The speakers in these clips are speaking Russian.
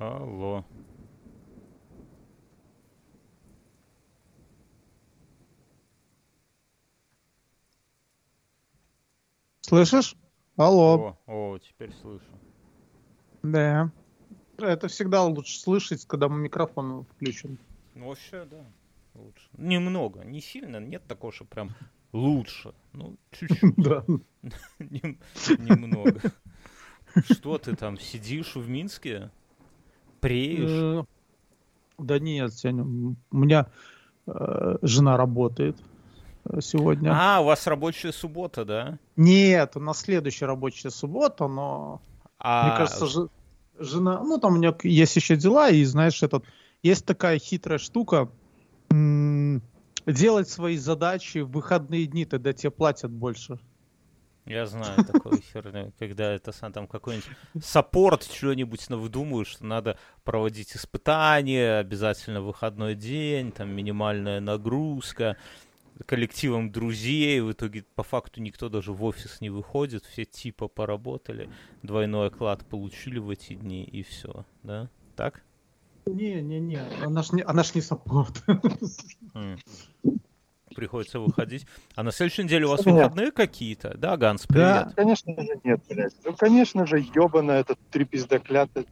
Алло. Слышишь? Алло. О, о, теперь слышу. Да. Это всегда лучше слышать, когда микрофон включен. Ну, вообще, да. Лучше. Немного, не сильно, нет такого, что прям лучше. Ну, чуть-чуть. Да. Нем- Немного. Что ты там, сидишь в Минске? Преешь? Э, Да нет, м- у меня э, жена работает э, сегодня. А, у вас рабочая суббота, да? Нет, у нас следующая рабочая суббота, но А, мне кажется, же- жена, ну там у к- есть еще дела, и знаешь, этот, есть такая хитрая штука, делать свои задачи в выходные дни, тогда тебе платят больше. Я знаю такую херню, когда это сам там какой-нибудь support что-нибудь выдумывают, что надо проводить испытания, обязательно выходной день, там минимальная нагрузка, коллективом друзей, в итоге по факту никто даже в офис не выходит, все типа поработали, двойной оклад получили в эти дни и все, да? Так? Не-не-не, она ж не, она ж не support. М. Приходится выходить. А на следующей неделе у вас Что выходные какие-то? Да, Ганс, Да. привет. Конечно же нет, блядь. Ну, конечно же, ебаное этот трепиздоклятое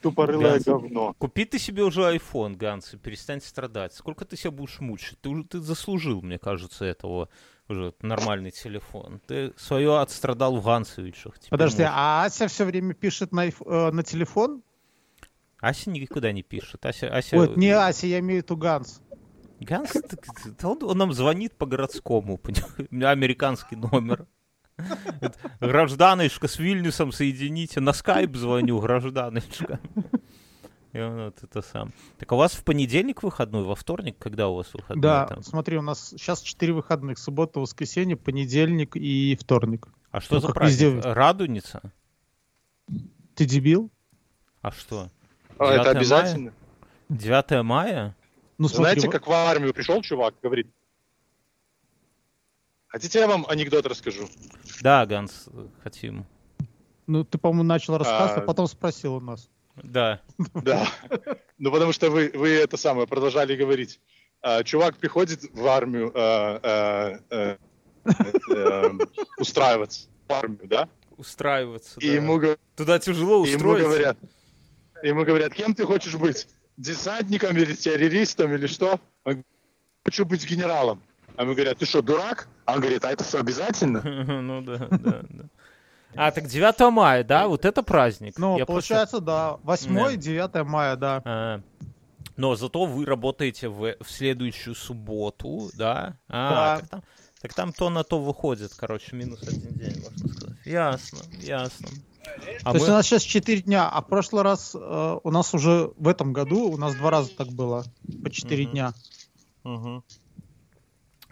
тупорылое Блядь. говно. Купи ты себе уже iPhone, Ганс, и перестань страдать. Сколько ты себя будешь мучить? Ты уже ты заслужил, мне кажется, этого уже нормальный телефон. Ты свое отстрадал в Гансовичах. Подожди, можешь. а Ася все время пишет на, э, на телефон? Ася никуда не пишет. Ася, Ася... Вот, не Ася, я имею в виду Ганс. Ганс, он, он нам звонит по городскому, понимаешь? У меня американский номер. Гражданочка с Вильнюсом соедините. На скайп звоню, гражданочка. И он вот это сам. Так а у вас в понедельник выходной, во вторник? Когда у вас выходной? Да, там? смотри, у нас сейчас четыре выходных. Суббота, воскресенье, понедельник и вторник. А что Ну, за праздник? везде. Радуница? Ты дебил? А что? А, 9 это мая? обязательно. 9 мая? Ну, смотри, Знаете, как в армию пришел чувак, говорит, хотите я вам анекдот расскажу? Да, Ганс, хотим. ну, ты, по-моему, начал рассказ, а... А. потом спросил у нас. Да. Да. Ну, потому что вы, вы это самое продолжали говорить. А, Чувак приходит в армию а, а, а, э, устраиваться в армию, да? Устраиваться. И да. ему говорят, Туда тяжело И ему устроиться. говорят, ему говорят, кем ты хочешь быть? Десантником или террористом или что? Он говорит, хочу быть генералом. А ему говорят, ты что, дурак? А он говорит, а это что, обязательно? Ну да, да, да. А, так 9 мая, да? Вот это праздник. Ну, Я просто- получается, да. 8 Да. и 9 мая, да. А, Но зато вы работаете в, в следующую субботу, да? А, Да. Так, там, так там то на то выходит, короче, минус один день, можно сказать. Ясно, ясно. А То есть у нас сейчас 4 дня, а в прошлый раз э, у нас уже в этом году у нас два раза так было. По 4 Мгм. дня. Мгм.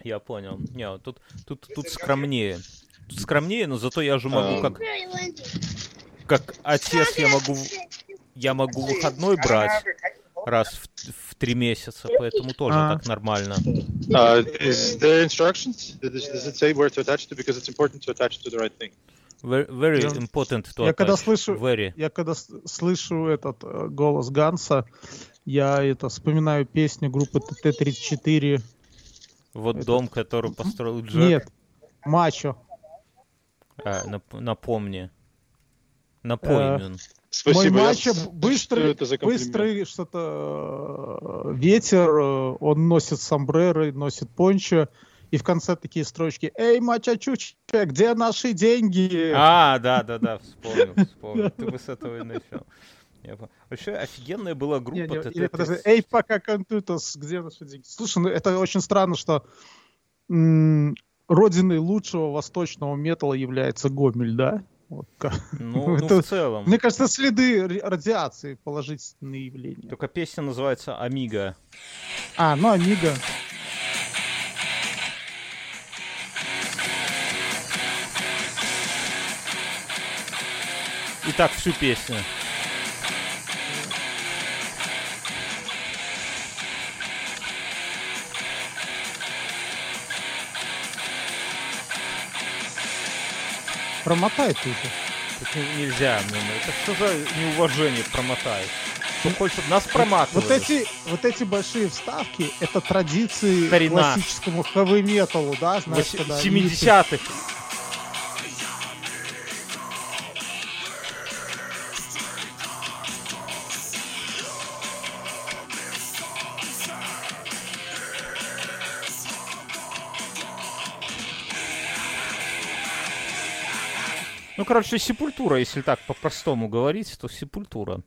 Я понял. Не, тут, тут, тут скромнее. Тут скромнее, но зато я же могу А. как, как отец я могу я могу выходной брать раз в, в три месяца, поэтому тоже А. так нормально. Uh, is there instructions? Does, does it say where to attach to? Because it's important to attach to the right thing. Very, very Я- important to я когда слышу- Very. Я когда слышу этот э, голос Ганса, я это вспоминаю песню группы ТТ-34. Вот Этот- дом, который построил Джек. Нет, Мачо. А, нап- напомни. Напомни. Спасибо. Мой Мачо быстрый, что быстрый что-то э, ветер, э, он носит сомбреры, носит пончо, и в конце такие строчки «Эй, Мачо Чуча, где наши деньги?» А, да, да, да, вспомнил, вспомнил. Ты бы с этого и начал. Вообще офигенная была группа не, ТТ. или, подожди, «Эй, пока компьютers, где наши деньги?» Слушай, ну это очень странно, что родиной лучшего восточного металла является Гомель, да? Вот. Ну, ну, это- в целом. Мне кажется, следы ра- радиации положительные явления. Только песня называется «Амиго». А, ну Амиго. Итак, всю песню. Промотай тут. Не- нельзя, ну, ну, это что за неуважение промотаешь? Кто хочет нас проматывать. Вот эти, вот эти большие вставки, это традиции Старина. классическому хэви металу, да, знаешь, когда они- 70-х. Короче, сепультура, если так по-простому говорить, то сепультура.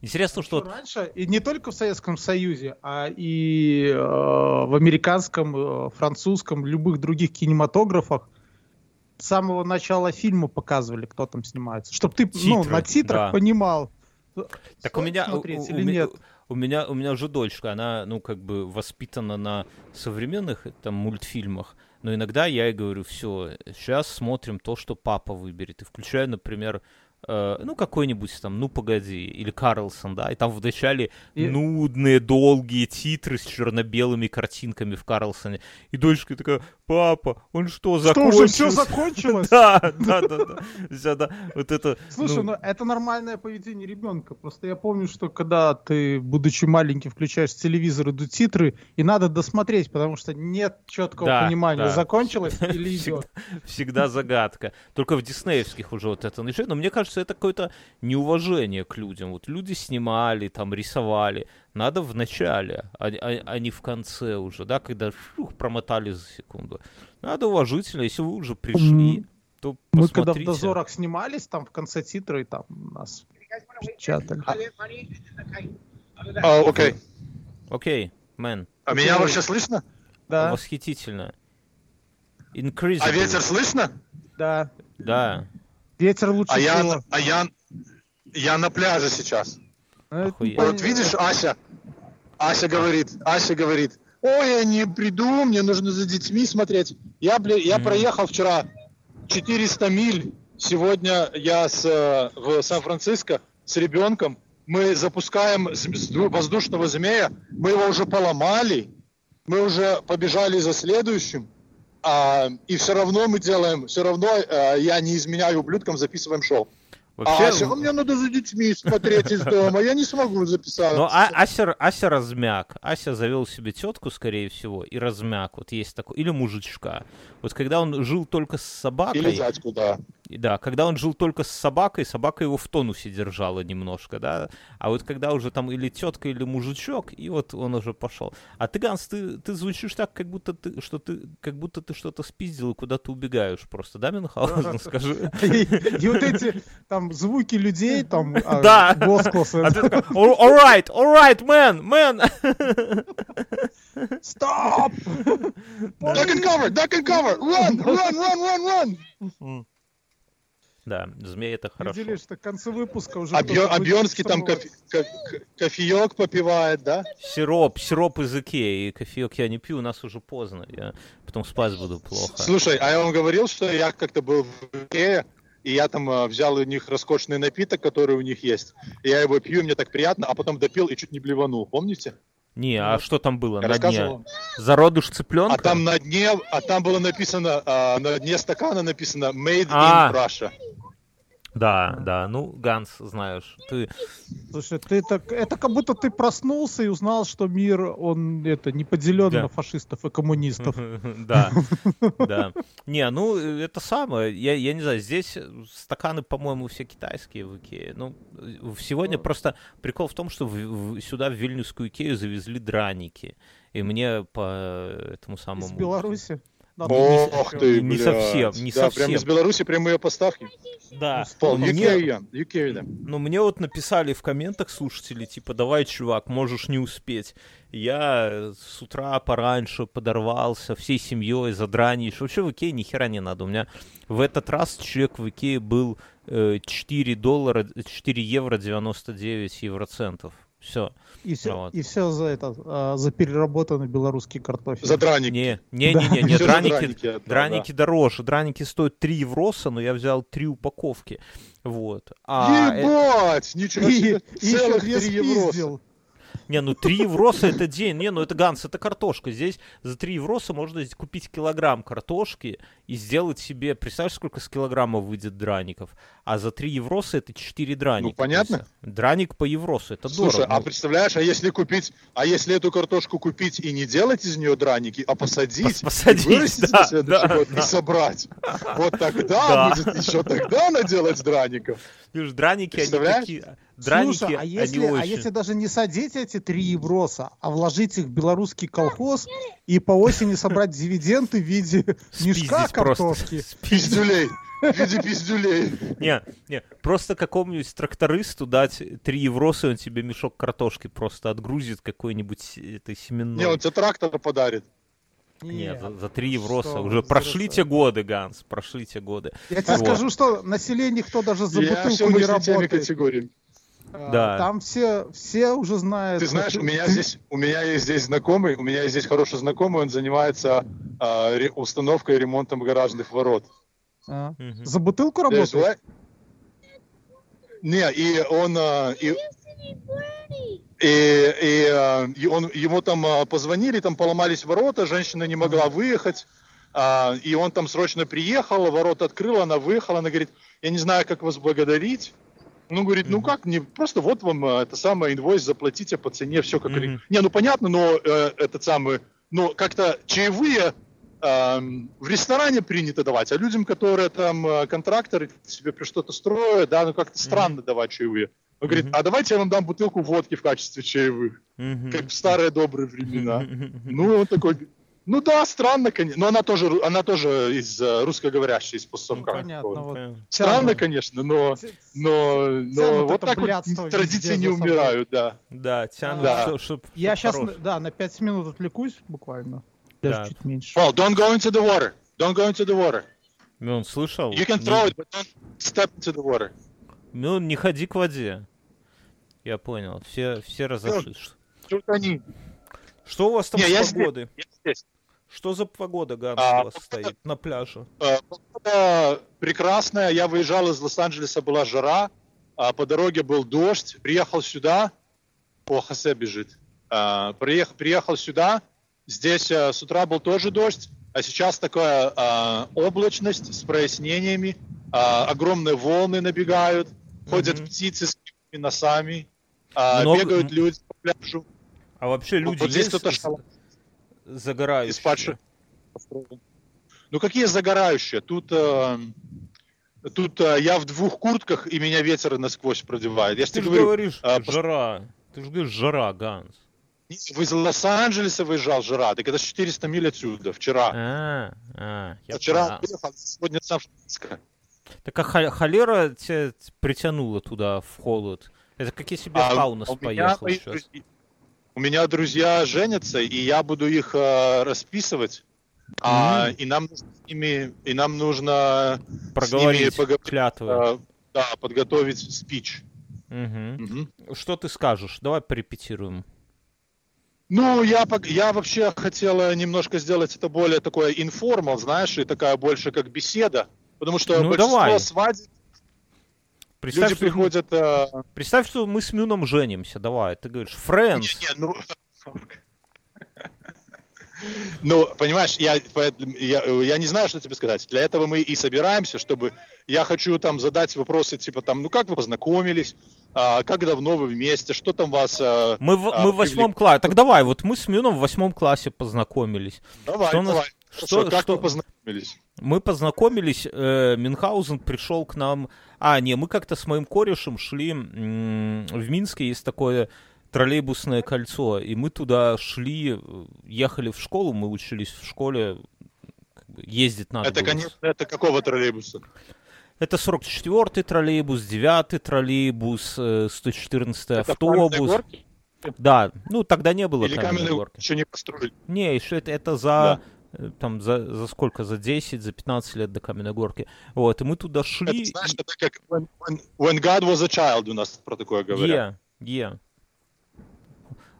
Интересно, что... Раньше, и не только в Советском Союзе, а и э, в американском, э, французском, любых других кинематографах с самого начала фильма показывали, кто там снимается. Чтобы ты ну, Титры, на титрах да. понимал. Так у меня, смотреть у- или у нет. у меня, у меня уже дочка, она, ну, как бы воспитана на современных там мультфильмах, но иногда я ей говорю, все, сейчас смотрим то, что папа выберет, и включаю, например, э, ну, какой-нибудь там, ну, погоди, или Карлсон, да, и там вначале И- нудные, долгие титры с черно-белыми картинками в Карлсоне, и дочка такая, папа, он что, Что, закончился? уже все закончилось? Да, да, да, да. Да, Вот это... Слушай, ну, ну это нормальное поведение ребенка. Просто я помню, что когда ты, будучи маленьким, включаешь телевизор, идут титры, и надо досмотреть, потому что нет четкого Да, понимания, да. закончилось или Всегда- идет. Всегда загадка. Только в диснеевских уже вот это начинает. Но мне кажется, это какое-то неуважение к людям. Вот люди снимали, там рисовали. Надо в начале, а, а- а не в конце уже, да, когда шух, промотали за секунду. Надо уважительно, если вы уже пришли, то Мы когда в дозорах снимались, там в конце титры там нас печатали. А, окей. Окей, мэн, А меня вообще слышно? Да, восхитительно. Increasable. А ветер слышно? да. Да. Ветер лучше А я, всего. а я, я на пляже сейчас. Ну, Охуенно. Вот видишь, Ася, Ася говорит, Ася говорит, ой, я не приду, мне нужно за детьми смотреть. Я, бля, я Мгм. проехал вчера 400 миль, сегодня я с, э, в Сан-Франциско с ребенком, мы запускаем воздушного змея, мы его уже поломали, мы уже побежали за следующим, а, и все равно мы делаем, все равно э, я не изменяю ублюдкам, записываем шоу. Вообще, а Ася, «А мне надо за детьми смотреть из дома, я не смогу записать. Но а- Ася, Ася размяк. Ася завел себе тетку, скорее всего, и размяк. Вот есть такой. Или мужичка. Вот когда он жил только с собакой... Или дядьку, да. Да, когда он жил только с собакой, собака его в тонусе держала немножко, да. А вот когда уже там или тетка, или мужичок, и вот он уже пошел. А ты, Ганс, ты, ты звучишь так, как будто ты, что ты, как будто ты что-то спиздил и куда ты убегаешь просто, да, Мюнхгаузен, скажи? И, вот эти там звуки людей, там а, Да. возгласы. А «All- right, all right, man, man. Стоп! Duck and cover, duck and cover, run, run, run, run, run. Да, змей это хорошо. Видели, что к концу выпуска уже... А, Бьё- а там кофе- ко- кофеек попивает, да? Сироп, сироп из Икеи. Кофеек я не пью, у нас уже поздно. Я потом спать буду плохо. Слушай, а я вам говорил, что я как-то был в Икее, и я там э, взял у них роскошный напиток, который у них есть. И я его пью, мне так приятно, а потом допил и чуть не блеванул, помните? Не, а что там было Я на дне? Зародыш цыпленка? А там на дне, а там было написано, а, на дне стакана написано Made А. in Russia. Да, да, ну, Ганс, знаешь, ты... Слушай, ты так, это как будто ты проснулся и узнал, что мир, он это не поделен Да. на фашистов и коммунистов. Да, да. Не, ну, это самое, я, я не знаю, здесь стаканы, по-моему, все китайские в Икее. Ну, э, сегодня просто прикол в том, что в- в- сюда, в Вильнюсскую Икею, завезли драники. И мне по этому самому... Из Беларуси. Надо Ох еще. ты, Не блядь. совсем, не да, совсем. прям из Беларуси прямые поставки. Да. Пол, Но you мне- you carry them. Ну, мне вот написали в комментах слушатели, типа, давай, чувак, можешь не успеть. Я э, с утра пораньше подорвался всей семьей, задранишь. Вообще в Икее ни хера не надо. У меня в этот раз чек в Икее был э, 4 доллара, 4 евро 99 евроцентов. Все. И все, Вот. и все за это, а, за переработанный белорусский картофель. За драник. Не, не, не, не, не, драники, драники драники дороже. Драники стоят 3 евроса, но я взял 3 упаковки. Вот. А, э, Ебать! Ничего И, себе! Целых две три евроса. Не, ну 3 евроса это день. Не, ну это Ганс, это картошка. Здесь за 3 евроса можно купить килограмм картошки и сделать себе... Представляешь, сколько с килограмма выйдет драников? А за 3 евроса это 4 драника. Ну, понятно. Драник по евросу, это Слушай, дорого. а представляешь, а если купить, а если эту картошку купить и не делать из нее драники, а посадить, Пос- посадить, вырастить да, на да, год да. и собрать, вот тогда Да. будет еще тогда наделать драников. Видишь, драники, они такие... Драники, Слушай, а если, они а очень... если даже не садить эти три евроса, а вложить их в белорусский колхоз и по осени собрать дивиденды в виде мешка картошки? Пиздюлей. В виде пиздюлей. Не, не, просто какому-нибудь трактористу дать 3 евроса, и он тебе мешок картошки просто отгрузит какой-нибудь этой семенной. Не, он тебе трактор подарит. Нет, за, за 3 евроса. что Уже прошли зря. те годы, Ганс, прошли те годы. Я тебе Вот. скажу, что население, кто даже за Я бутылку не работает. категориями. А, Да. Там все, все уже знают. Ты знаешь, у меня здесь, у меня есть здесь знакомый, у меня есть здесь хороший знакомый, он занимается ре- установкой и ремонтом гаражных ворот. А. Мгм. За бутылку есть, работает? ла- Не, и он, а, и, и, и, и он, ему там позвонили, там поломались ворота, женщина не могла выехать, а, и он там срочно приехал, ворота открыл, она выехала, она говорит, я не знаю, как вас благодарить. Ну, говорит, ну как, не, просто вот вам а, это самое инвойс, заплатите по цене, все как... Мгм. Не, ну понятно, но э, этот самый, ну как-то чаевые эм, в ресторане принято давать, а людям, которые там э, контракторы себе что-то строят, да, ну как-то странно давать чаевые. Он говорит, а давайте я вам дам бутылку водки в качестве чаевых, как в старые добрые времена. Ну, он такой, ну да, странно, конечно. Но она тоже, она тоже из э, русскоговорящей, из постсовка. Ну, понятно, вот. Понятно. Странно, конечно, но, но, но вот так вот традиции не умирают, да. Да, тянут, Да. что- чтоб- Я чтоб сейчас, хорош. да, на 5 минут отвлекусь буквально. Даже Да. чуть меньше. Well, don't go into the water. Don't go into the water. Мион, слышал? You can throw it, but don't step into the water. Мион, не ходи к воде. Я понял. Все, все разошлись. Тут они. Что у вас там Не, с я здесь. погодой? Я здесь. Что за погода, Ганс, А, у вас погода- стоит на пляже? Э, Погода прекрасная. Я выезжал из Лос-Анджелеса, была жара. а По дороге был дождь. Приехал сюда. О, Хосе бежит. А, Приехал, приехал сюда. Здесь э, с утра был тоже дождь. А сейчас такая а, облачность с прояснениями. А, Огромные волны набегают. Ходят Мгм. птицы с носами. а, Много- Бегают люди по пляжу. А вообще люди вот здесь есть кто-то загорающие? из падших. Ну какие загорающие? Тут, э, тут э, я в двух куртках, и меня ветер насквозь продевает. Я Ты тебе же говорю, говоришь, а, пос- жара. Ты же говоришь, жара, Ганс. вы из Лос-Анджелеса выезжал жара, так это ж 400 миль отсюда, вчера. А, а, я вчера понял. выехал, сегодня Сан-Франциско. Так а холера тебя притянула туда, в холод? Это как если бы я А меня поехал мои сейчас. У меня друзья женятся, и я буду их э, расписывать. А, М. и нам с ними, и нам нужно Проговорить поговорить, клятвы. э, да, подготовить спич. Мгм. Мгм. Что ты скажешь? Давай порепетируем. Ну, я, я вообще хотел э, немножко сделать это более такое информал, знаешь, и такая больше как беседа. Потому что Ну, большинство давай. свадеб Представь, люди что, мы- приходят... э, представь, что мы с Мюном женимся. Давай, ты говоришь, friends. не, ну... Ну, понимаешь, я, я, я не знаю, что тебе сказать. Для этого мы и собираемся, чтобы... Я хочу там задать вопросы, типа там, ну как вы познакомились, А, как давно вы вместе, что там вас... э, Мы в, а, мы в восьмом классе. Так давай, вот мы с Мюном в восьмом классе познакомились. Давай, что у нас- что- как что- вы познакомились? Мы познакомились, э, Мюнхгаузен пришел к нам... А, не, мы как-то с моим корешем шли... м, в Минске есть такое троллейбусное кольцо, и мы туда шли, э, ехали в школу, мы учились в школе, ездить надо Это, было. конечно, это какого троллейбуса? Это 44-й троллейбус, 9-й троллейбус, э, 114-й Это в Каменной автобус. Горке? Да, ну тогда не было Или каменной горки. еще не построили? Не, еще это, это за, э, там, за, за сколько, за 10, за 15 лет до каменной горки. Вот, и мы туда шли. Это, знаешь, это как when, when, God was a child у нас про такое говорят. Yeah, yeah.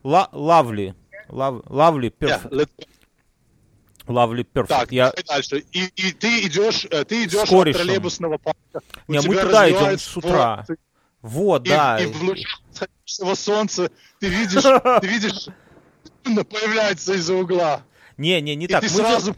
Ла- Lovely. Lov- Lovely, Yeah, perfect. let's- Lovely, perfect. Так, Я... дальше. И, и ты идешь, э, ты идешь от троллейбусного парка. Не, мы туда идем с утра. волосы. Вот, И, да. и в лучах солнца ты видишь, ты видишь, появляется из-за угла. Не, не, не И так. ты Мы сразу,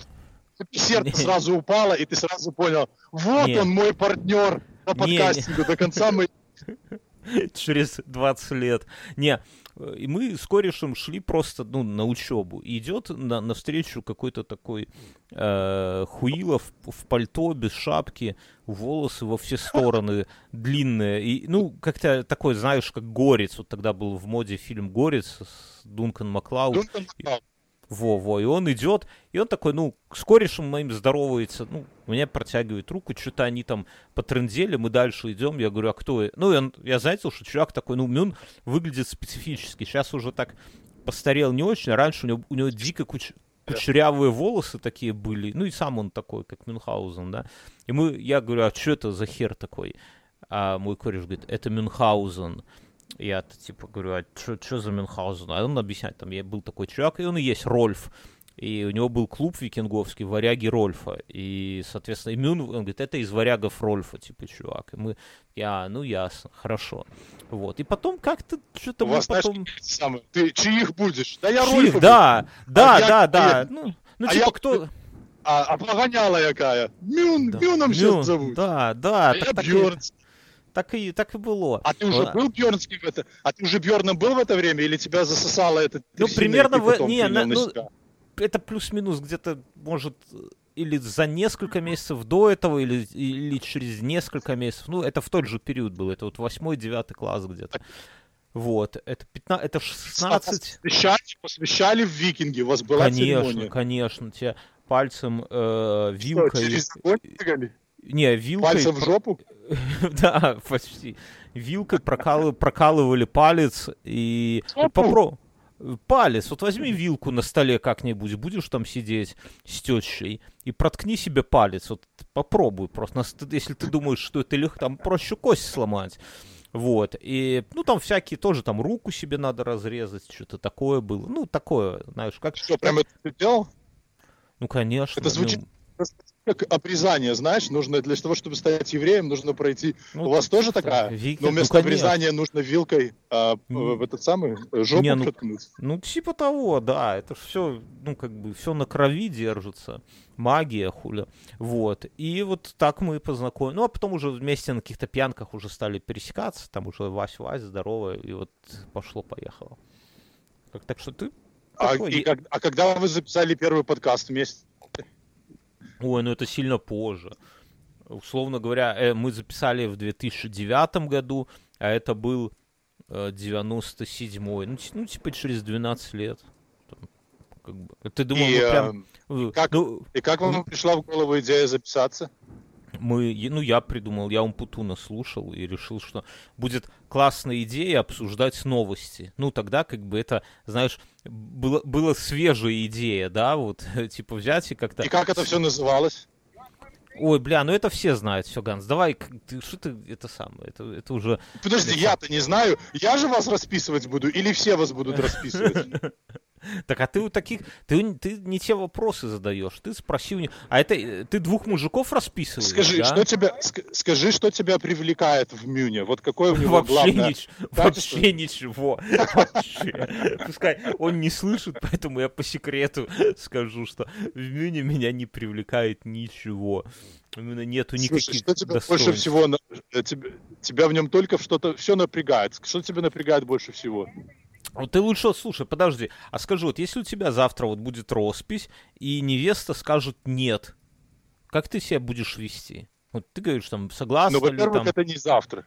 сердце сразу упало, и ты сразу понял, вот Не. он мой партнер по Не, не. подкастингу до конца мы... через 20 лет. Не, э, и мы с корешем шли просто ну, на учебу. И идет на, навстречу какой-то такой э, хуилов в пальто, без шапки, волосы во все стороны, длинные. И, ну, как-то такой, знаешь, как Горец. Вот тогда был в моде фильм Горец с Дункан Маклауд. Дункан Маклауд. Во-во, и он идет, и он такой, ну, с корешем моим здоровается, ну, мне протягивает руку, что-то они там потрындели, мы дальше идем, я говорю, а кто? это?» Ну, и он- я заметил, что чувак такой, ну, он выглядит специфически, сейчас уже так постарел не очень, а раньше у него, у него дико куч- кучерявые волосы такие были, ну, и сам он такой, как Мюнхгаузен, да, и мы, я говорю, а что это за хер такой? А мой кореш говорит, это Мюнхгаузен. Я типа говорю, а что за Мюнхгаузен? А он объясняет, там я был такой чувак, и он и есть Рольф. И у него был клуб викинговский, варяги Рольфа. И, соответственно, и Мюн, он говорит, это из варягов Рольфа, типа, чувак. И мы, я, ну, ясно, хорошо. Вот. И потом как-то что-то мы вас, знаешь, потом... какие-то самые- ты чьих будешь? Да я Чьих? Рольфа да, да, я- да, да. я- Ну, ну а типа, я- кто... А, а погоняла якая? Мюн, Да. Мюном Мюн, сейчас зовут. Да, да, А так, я так. Так, и, так и было. А ты уже был Бьернским в это? А ты уже Бьерном был в это время или тебя засосало это? Ну, примерно в- не, на- на ну, это плюс-минус где-то, может, или за несколько месяцев до этого, или, или через несколько месяцев. Ну, это в тот же период был. Это вот восьмой, девятый класс где-то. Вот. Это 15, это 16... Посвящали, посвящали в викинги, у вас была Конечно, церемония. конечно. Тебе пальцем, э, Что, вилкой... через огонь бегали? Не, вилкой... Пальцем в жопу? Да, почти. Вилкой прокалы- прокалывали палец и... Жопу? Попро... Палец. Вот возьми вилку на столе как-нибудь, будешь там сидеть с тещей, и проткни себе палец. Вот попробуй просто. Если ты думаешь, что это легко, там проще кость сломать. Вот. И, ну, там всякие тоже, там руку себе надо разрезать, что-то такое было. Ну, такое, знаешь, как... Что, прям это ты делал? Ну, конечно. Это звучит ну, как обрезание, знаешь, нужно для того, чтобы стать евреем, нужно пройти. ну, У вас тоже такая? вики- Но ну, вместо конечно. обрезания нужно вилкой а, Не. в этот самый э, жопу Не, ну, проткнуть. Ну, типа того, да. Это все, ну, как бы, все на крови держится. Магия, хуля. Вот. И вот так мы познакомились. Ну, а потом уже вместе на каких-то пьянках уже стали пересекаться. Там уже Вась, Вась, здорово. И вот пошло-поехало. Как, так что ты А, такой, и а когда вы записали первый подкаст вместе? Ой, ну это сильно позже. Условно говоря, э, мы записали в 2009 году, а это был э, 97-й. Ну, ти- ну, типа через 12 лет. Как бы. Ты думал, и, мы прям... э, э, как- ну, и как вам пришла в голову идея записаться? Мы, ну, я придумал, я Умпутуна слушал и решил, что будет классная идея обсуждать новости. Ну, тогда как бы это, знаешь, было, было свежая идея, да, вот, типа взять и как-то... И как это все называлось? Ой, бля, ну это все знают, все, Ганс, давай, ты, что ты, это самое, это, это уже... Подожди, я-то не знаю. Я же вас расписывать буду или все вас будут расписывать? Так, а ты у таких, ты, ты не те вопросы задаешь, ты спроси у них, а это, э, ты двух мужиков расписываешь, Скажи, да? что тебя, ск- скажи, что тебя привлекает в Мюне? Вот какое у него Вообще, главное... нич- качество? вообще ничего. Вообще. Пускай он не слышит, поэтому я по секрету скажу, что в Мюне меня не привлекает ничего. Именно нету Слушай, никаких что тебя больше всего... э, Тебя, тебя в нем только что-то... Все напрягает. Что тебя напрягает больше всего? Вот ты лучше, слушай, подожди, а скажи, вот если у тебя завтра вот будет роспись, и невеста скажет нет, как ты себя будешь вести? Вот ты говоришь, там, согласна Ну, во-первых, там... это не завтра.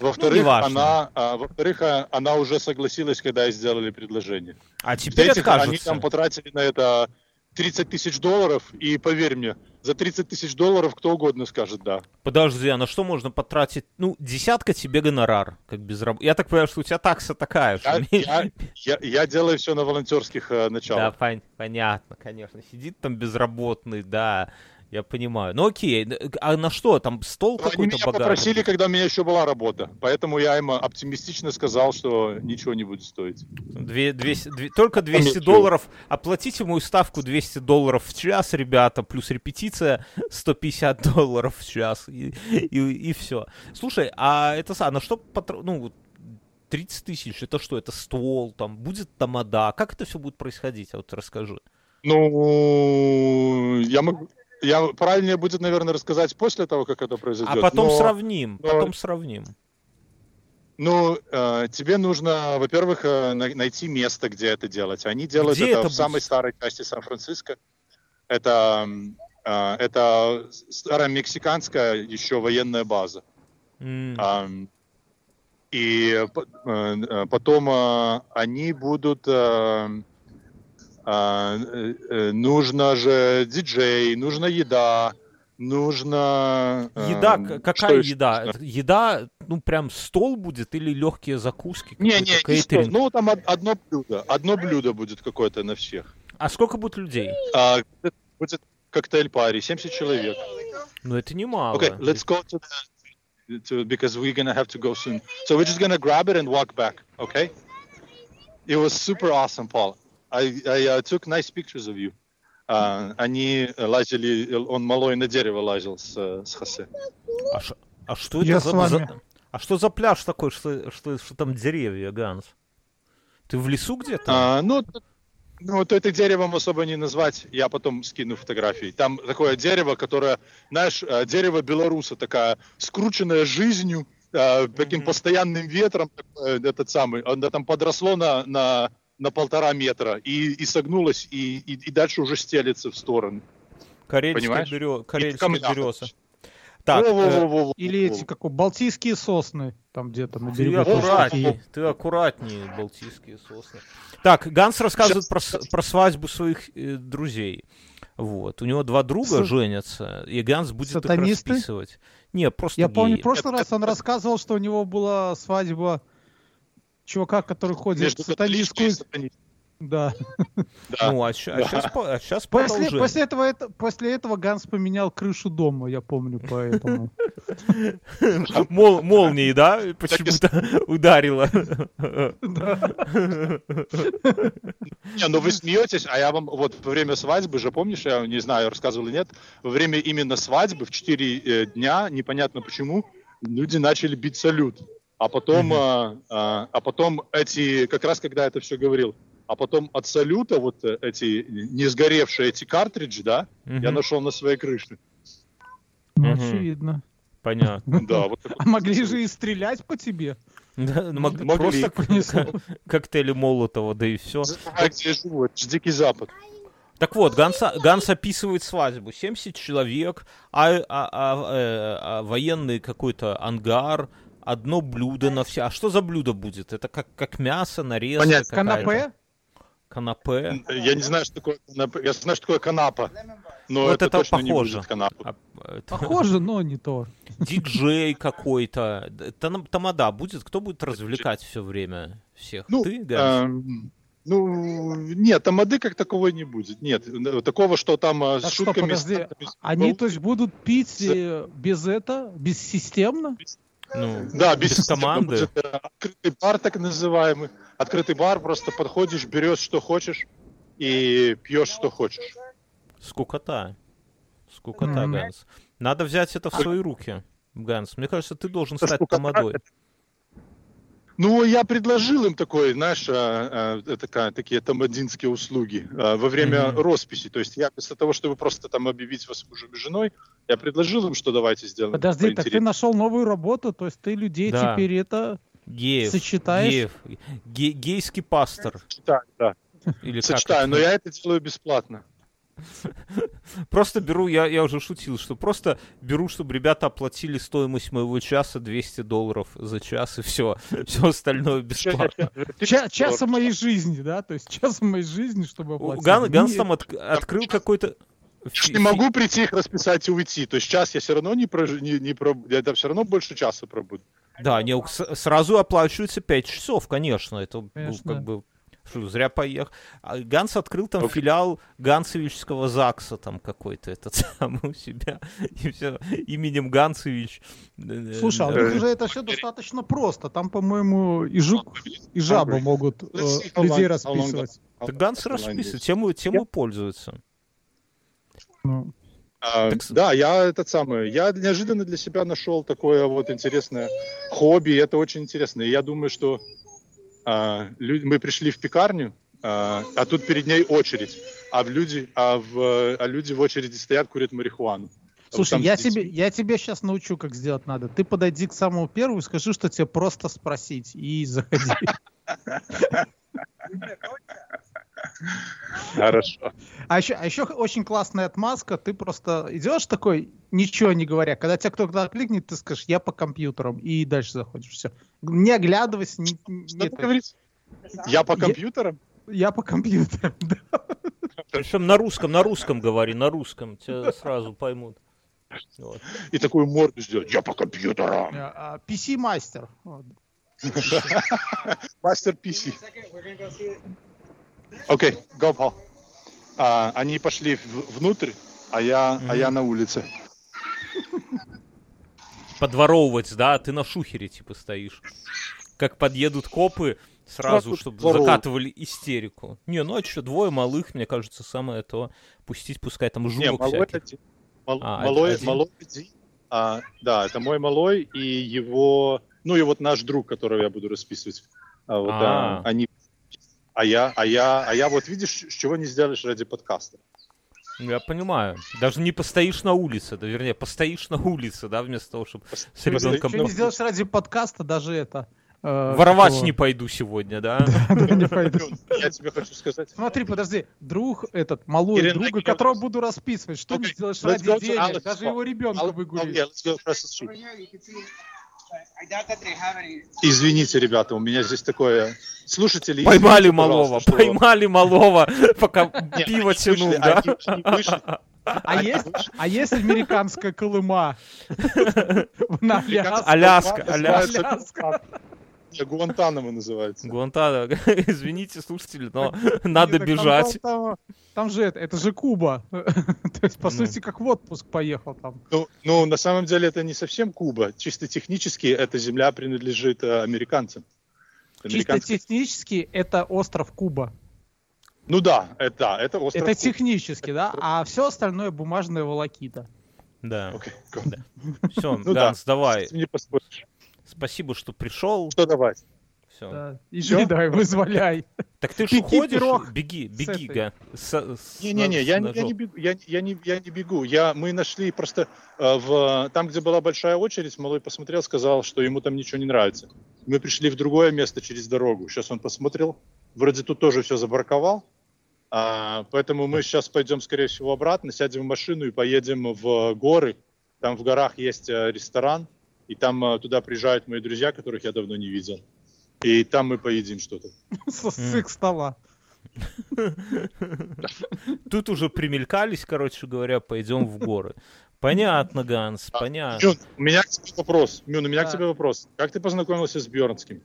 Во-вторых, неважно. она, а, во-вторых, а, она уже согласилась, когда сделали предложение. А теперь В-третьих, они откажется. там потратили на это 30 тысяч долларов, и поверь мне, за 30 тысяч долларов кто угодно скажет «да». Подожди, а на что можно потратить? Ну, десятка тебе гонорар, как без работы. Я так понимаю, что у тебя такса такая, что... Я, я- я- я делаю все на волонтерских э, Да, началах. пон- понятно, конечно. Сидит там безработный, да, Я понимаю. Ну окей, а на что? Там стол Они какой-то меня богатый? попросили, когда у меня еще была работа. Поэтому я им оптимистично сказал, что ничего не будет стоить. Две- 200 две- только 200 Ничего. долларов. Оплатите мою ставку 200 долларов в час, ребята, плюс репетиция 150 долларов в час. И, и, все. Слушай, а это са- на что потр- ну, вот 30 тысяч, это что? Это стол, там, будет тамада. Как это все будет происходить? А вот расскажи. Ну, я могу... Я правильнее будет, наверное, рассказать после того, как это произойдет. А потом но- сравним, но- потом сравним. Ну, э, тебе нужно, во-первых, э, на- найти место, где это делать. Они делают Где это, это в самой старой части Сан-Франциско. Это, э, это старая мексиканская еще военная база. М, Ам, И э, э, потом э, они будут... э, э, э, Нужно же диджей, нужна еда, нужно... э, Еда, что какая еще еда? Это Еда, ну, прям стол будет или легкие закуски? Не, не, не стол. ну там од- одно блюдо, одно блюдо будет какое-то на всех. А сколько будет людей? А, будет коктейль пари, 70 человек. Ну, это немало. Okay, let's go to the, to, because we're gonna have to go soon. So we're just gonna grab it and walk back, okay? It was super awesome, Paul. I, I uh, took nice pictures of you. А, они лазили, он малой на дерево лазил с, э, с Хосе. А, ш- а что Я это за, за- А что за пляж такой, что, что, что там деревья, Ганс? Ты в лесу где-то? А, ну, ну, вот это деревом особо не назвать, я потом скину фотографии. Там такое дерево, которое, знаешь, э, дерево белоруса, такая скрученная жизнью, э, таким Мгм. постоянным ветром, такое, этот самый, оно там подросло на, на, на полтора метра и, и согнулось, и, и, и дальше уже стелется в стороны. Карельская, понимаешь? берё- Карельская береза. Так, э, Во-во-во-во-во. Или эти, как у балтийские сосны, там где-то на ты берегу. тоже аккуратнее, ты аккуратнее, балтийские сосны. Так, Ганс рассказывает про, с- про свадьбу своих э, друзей. Вот. У него два друга Са- женятся, и Ганс будет Сатанисты? их расписывать. Не, просто Я помню, в геи. прошлый раз он рассказывал, что у него была свадьба чувака, который ходит Между в сатанистскую... католичкой и сатанисткой. Да. Да. Ну, а, сейчас После, продолжим. после, этого, это, после этого Ганс поменял крышу дома, я помню, поэтому. Мол, молнией, да, почему-то ударила. Не, ну вы смеетесь, а я вам вот во время свадьбы же, помнишь, я не знаю, рассказывал или нет, во время именно свадьбы в 4 дня, непонятно почему, люди начали бить салют. А потом, а, а, а потом эти, как раз когда я это все говорил, а потом от салюта вот э, эти не сгоревшие эти картриджи, да, я Мгм. нашел на своей крыше. Ну, Мгм. очевидно. Понятно. Да, вот А могли же и стрелять по тебе. Да, ну, мог- Могли. Просто коктейли Молотова, да и все. Забывай, где я живу, это ж Дикий Запад. Так вот, Ганс, Ганс описывает свадьбу. 70 человек, а, а- а- э, а военный какой-то ангар, одно блюдо на все. А что за блюдо будет? Это как, как мясо, нарезка Понятно. Канапе? Канапе? Я не знаю, что такое, канапе. я знаю, что такое канапа, но Вот это, это точно не похоже. будет канапа. А, это- Похоже, но не то. диджей какой-то. Там- Тамада будет? Кто будет развлекать все время всех? Ну, Ты, Ганс? эм, ну, нет, тамады как таковой не будет. Нет, э, такого, что там э, с что, шутками... подожди, с- Они, то есть, будут пить э, без это, бессистемно? Ну, Да, без, без команды. открытый бар так называемый. Открытый бар, просто подходишь, берешь, что хочешь, и пьешь, что хочешь. Скукота. Скукота, Мгм. Ганс. Надо взять это в свои руки, Ганс. Мне кажется, ты должен Это стать скукота, тамадой. Ну, я предложил им такой, знаешь, э, э, такая, такие тамадинские услуги э, во время Мгм. росписи. То есть я вместо того, чтобы просто там объявить вас мужем и женой, я предложил им, что давайте сделаем. Подожди, так ты нашел новую работу, то есть ты людей Да. теперь это Геев. сочетаешь? Геев. Ге- гейский пастор. Сочетаю, да. Или Сочетаю, но я это делаю бесплатно. Просто беру, я, я уже шутил, что просто беру, чтобы ребята оплатили стоимость моего часа 200 долларов за час, и все. Все остальное бесплатно. Ча- часа моей жизни, да? То есть часа моей жизни, чтобы оплатить. Ган- Ганс там от- открыл какой-то... Я не могу прийти их расписать и уйти. То есть час я все равно не, прожи, не, не проб- я там все равно больше часа пробуду. Да, не, с- сразу оплачивается 5 часов, конечно. Это ну, Конечно, как бы Что, зря поехал. А Ганс открыл там okay. филиал Ганцевичского ЗАГСа там какой-то этот самый у себя. И все именем Ганцевич. Э, Слушай, а уже это все достаточно просто. Там, по-моему, и жук, и жаба могут э, людей расписывать. Так Ганс расписывает, тем, тем и пользуется. Ну. А, так... Да, я этот самый, я неожиданно для себя нашел такое вот интересное хобби, это очень интересно. И я думаю, что а, люди, мы пришли в пекарню, а, а тут перед ней очередь, а, в люди, а, в, а люди в очереди стоят, курят марихуану. Слушай, вот я, тебе, я тебе сейчас научу, как сделать надо. Ты подойди к самому первому и скажи, что тебе просто спросить, и заходи. Хорошо. А еще, а еще очень классная отмазка. Ты просто идешь такой, ничего не говоря. Когда тебя кто-то кликнет, ты скажешь, я по компьютерам. И дальше заходишь. Все. Не оглядывайся. Не, Что ты говоришь? Я по компьютерам? Я, я по компьютерам, да. Причем на русском, на русском говори, на русском. Тебя сразу поймут. Вот. И такую морду сделать. Я по компьютерам. PC-мастер. Мастер PC. Окей, okay, go, Paul. А, они пошли в, внутрь, а я, mm-hmm. а я на улице. Подворовывать, да? Ты на шухере, типа, стоишь. Как подъедут копы, сразу, чтобы закатывали истерику. Не, ну а что, двое малых, мне кажется, самое то. Пустить, пускай там жулок Не, малой всяких. Один. Мал, а, малой, один? малой один. А, да, это мой малой и его, ну и вот наш друг, которого я буду расписывать. А, вот, а. А, они а я, а я, а я вот видишь, с чего не сделаешь ради подкаста. Ну, я понимаю. Даже не постоишь на улице, да, вернее, постоишь на улице, да, вместо того, чтобы с ребенком... Что не сделаешь ради подкаста, даже это... Э, Воровать что... не пойду сегодня, да? не пойду. Я тебе хочу сказать. Смотри, подожди, друг этот, малой друга, которого буду расписывать, что не сделаешь ради денег, даже его ребенка выгулишь. Извините, ребята, у меня здесь такое... Слушатели, Поймали малого, что... поймали малого, пока пиво тянул, да? А есть, а есть американская Колыма? Аляска, Аляска. Гуантанамо называется. Гуантанамо. Извините, слушатели, но надо бежать. Там, же это, это же Куба. То есть, по ну. сути, как в отпуск поехал там. Ну, ну, на самом деле это не совсем Куба. Чисто технически эта земля принадлежит э, американцам. Чисто технически это остров Куба. Ну да, это, да, это остров Это технически, да? А все остальное бумажная волокита. Да. Okay, да. Все, ну, Ганс, да. давай. Не поспоришь. Спасибо, что пришел. Что давать? Все. Да. Езжай, давай, вызволяй. Так ты же ходишь, пирог беги, беги, га. Не-не-не, я, я, не бегу, я, я, не, я не бегу. Я, мы нашли просто э, в, там, где была большая очередь, малой посмотрел, сказал, что ему там ничего не нравится. Мы пришли в другое место через дорогу. Сейчас он посмотрел, вроде тут тоже все забарковал. А, поэтому мы сейчас пойдем, скорее всего, обратно, сядем в машину и поедем в горы. Там в горах есть э, ресторан, и там э, туда приезжают мои друзья, которых я давно не видел. И там мы поедим что-то. С их стола. Тут уже примелькались, короче говоря, пойдем в горы. Понятно, Ганс, понятно. Мюн, у меня к тебе вопрос. Мюн, у меня к тебе вопрос. Как ты познакомился с Бьернским?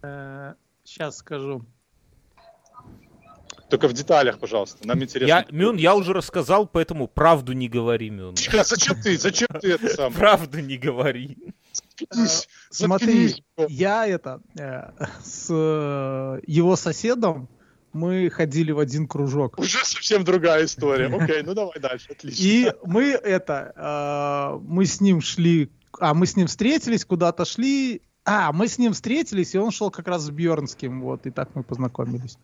Сейчас э, скажу. Только в деталях, пожалуйста. Нам интересно. Я, Мюн, я уже рассказал, поэтому правду не говори, Мюн. Зачем ты? Зачем ты это сам? Правду не говори. Смотри, я это э, с э, его соседом мы ходили в один кружок. Уже совсем другая история. Окей, ну давай дальше, отлично. И мы это, э, мы с ним шли, а мы с ним встретились, куда-то шли, а, мы с ним встретились, и он шел как раз с Бьернским, вот, и так мы познакомились.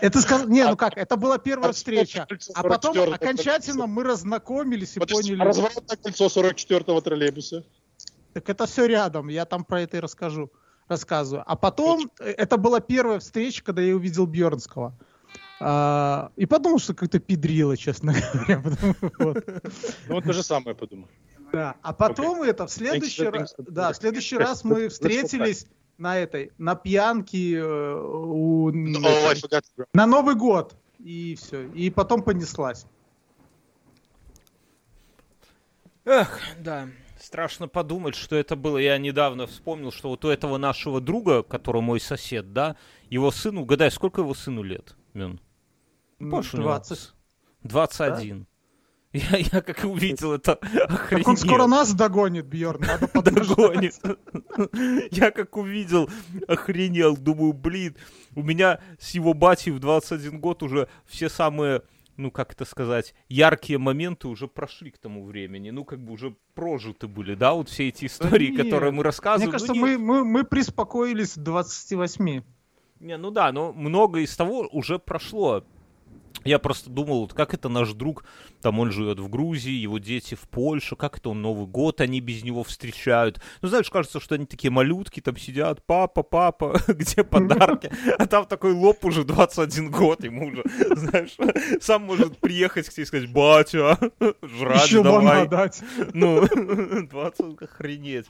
Это сказал... Не, ну как, это была первая встреча. А потом окончательно мы разнакомились и поняли... Разворотное кольцо 44-го троллейбуса. Так это все рядом, я там про это и расскажу. Рассказываю. А потом, это была первая встреча, когда я увидел Бьернского. А, и подумал, что как-то педрило, честно говоря. Ну, вот то же самое подумал. Да. А потом это в следующий раз, да, в следующий раз мы встретились на этой, на пьянке э, у, этой, на Новый год. И все. И потом понеслась. Эх, да. Страшно подумать, что это было. Я недавно вспомнил, что вот у этого нашего друга, который мой сосед, да, его сыну, угадай, сколько его сыну лет, Мюн? Больше 20. 21. Да? Я, я как увидел это охренел. Так он скоро нас догонит, Бьерн, надо Догонит. Я как увидел, охренел, думаю, блин, у меня с его батей в 21 год уже все самые ну, как это сказать, яркие моменты уже прошли к тому времени, ну, как бы уже прожиты были, да, вот все эти истории, да которые мы рассказываем. Мне кажется, ну, мы, мы, мы приспокоились 28. Не, ну да, но много из того уже прошло. Я просто думал, вот как это наш друг, там он живет в Грузии, его дети в Польше, как это он Новый год, они без него встречают. Ну, знаешь, кажется, что они такие малютки, там сидят, папа, папа, где подарки? А там такой лоб уже 21 год, ему уже, знаешь, сам может приехать к тебе и сказать, батя, жрать Еще давай. дать. Ну, 20, охренеть.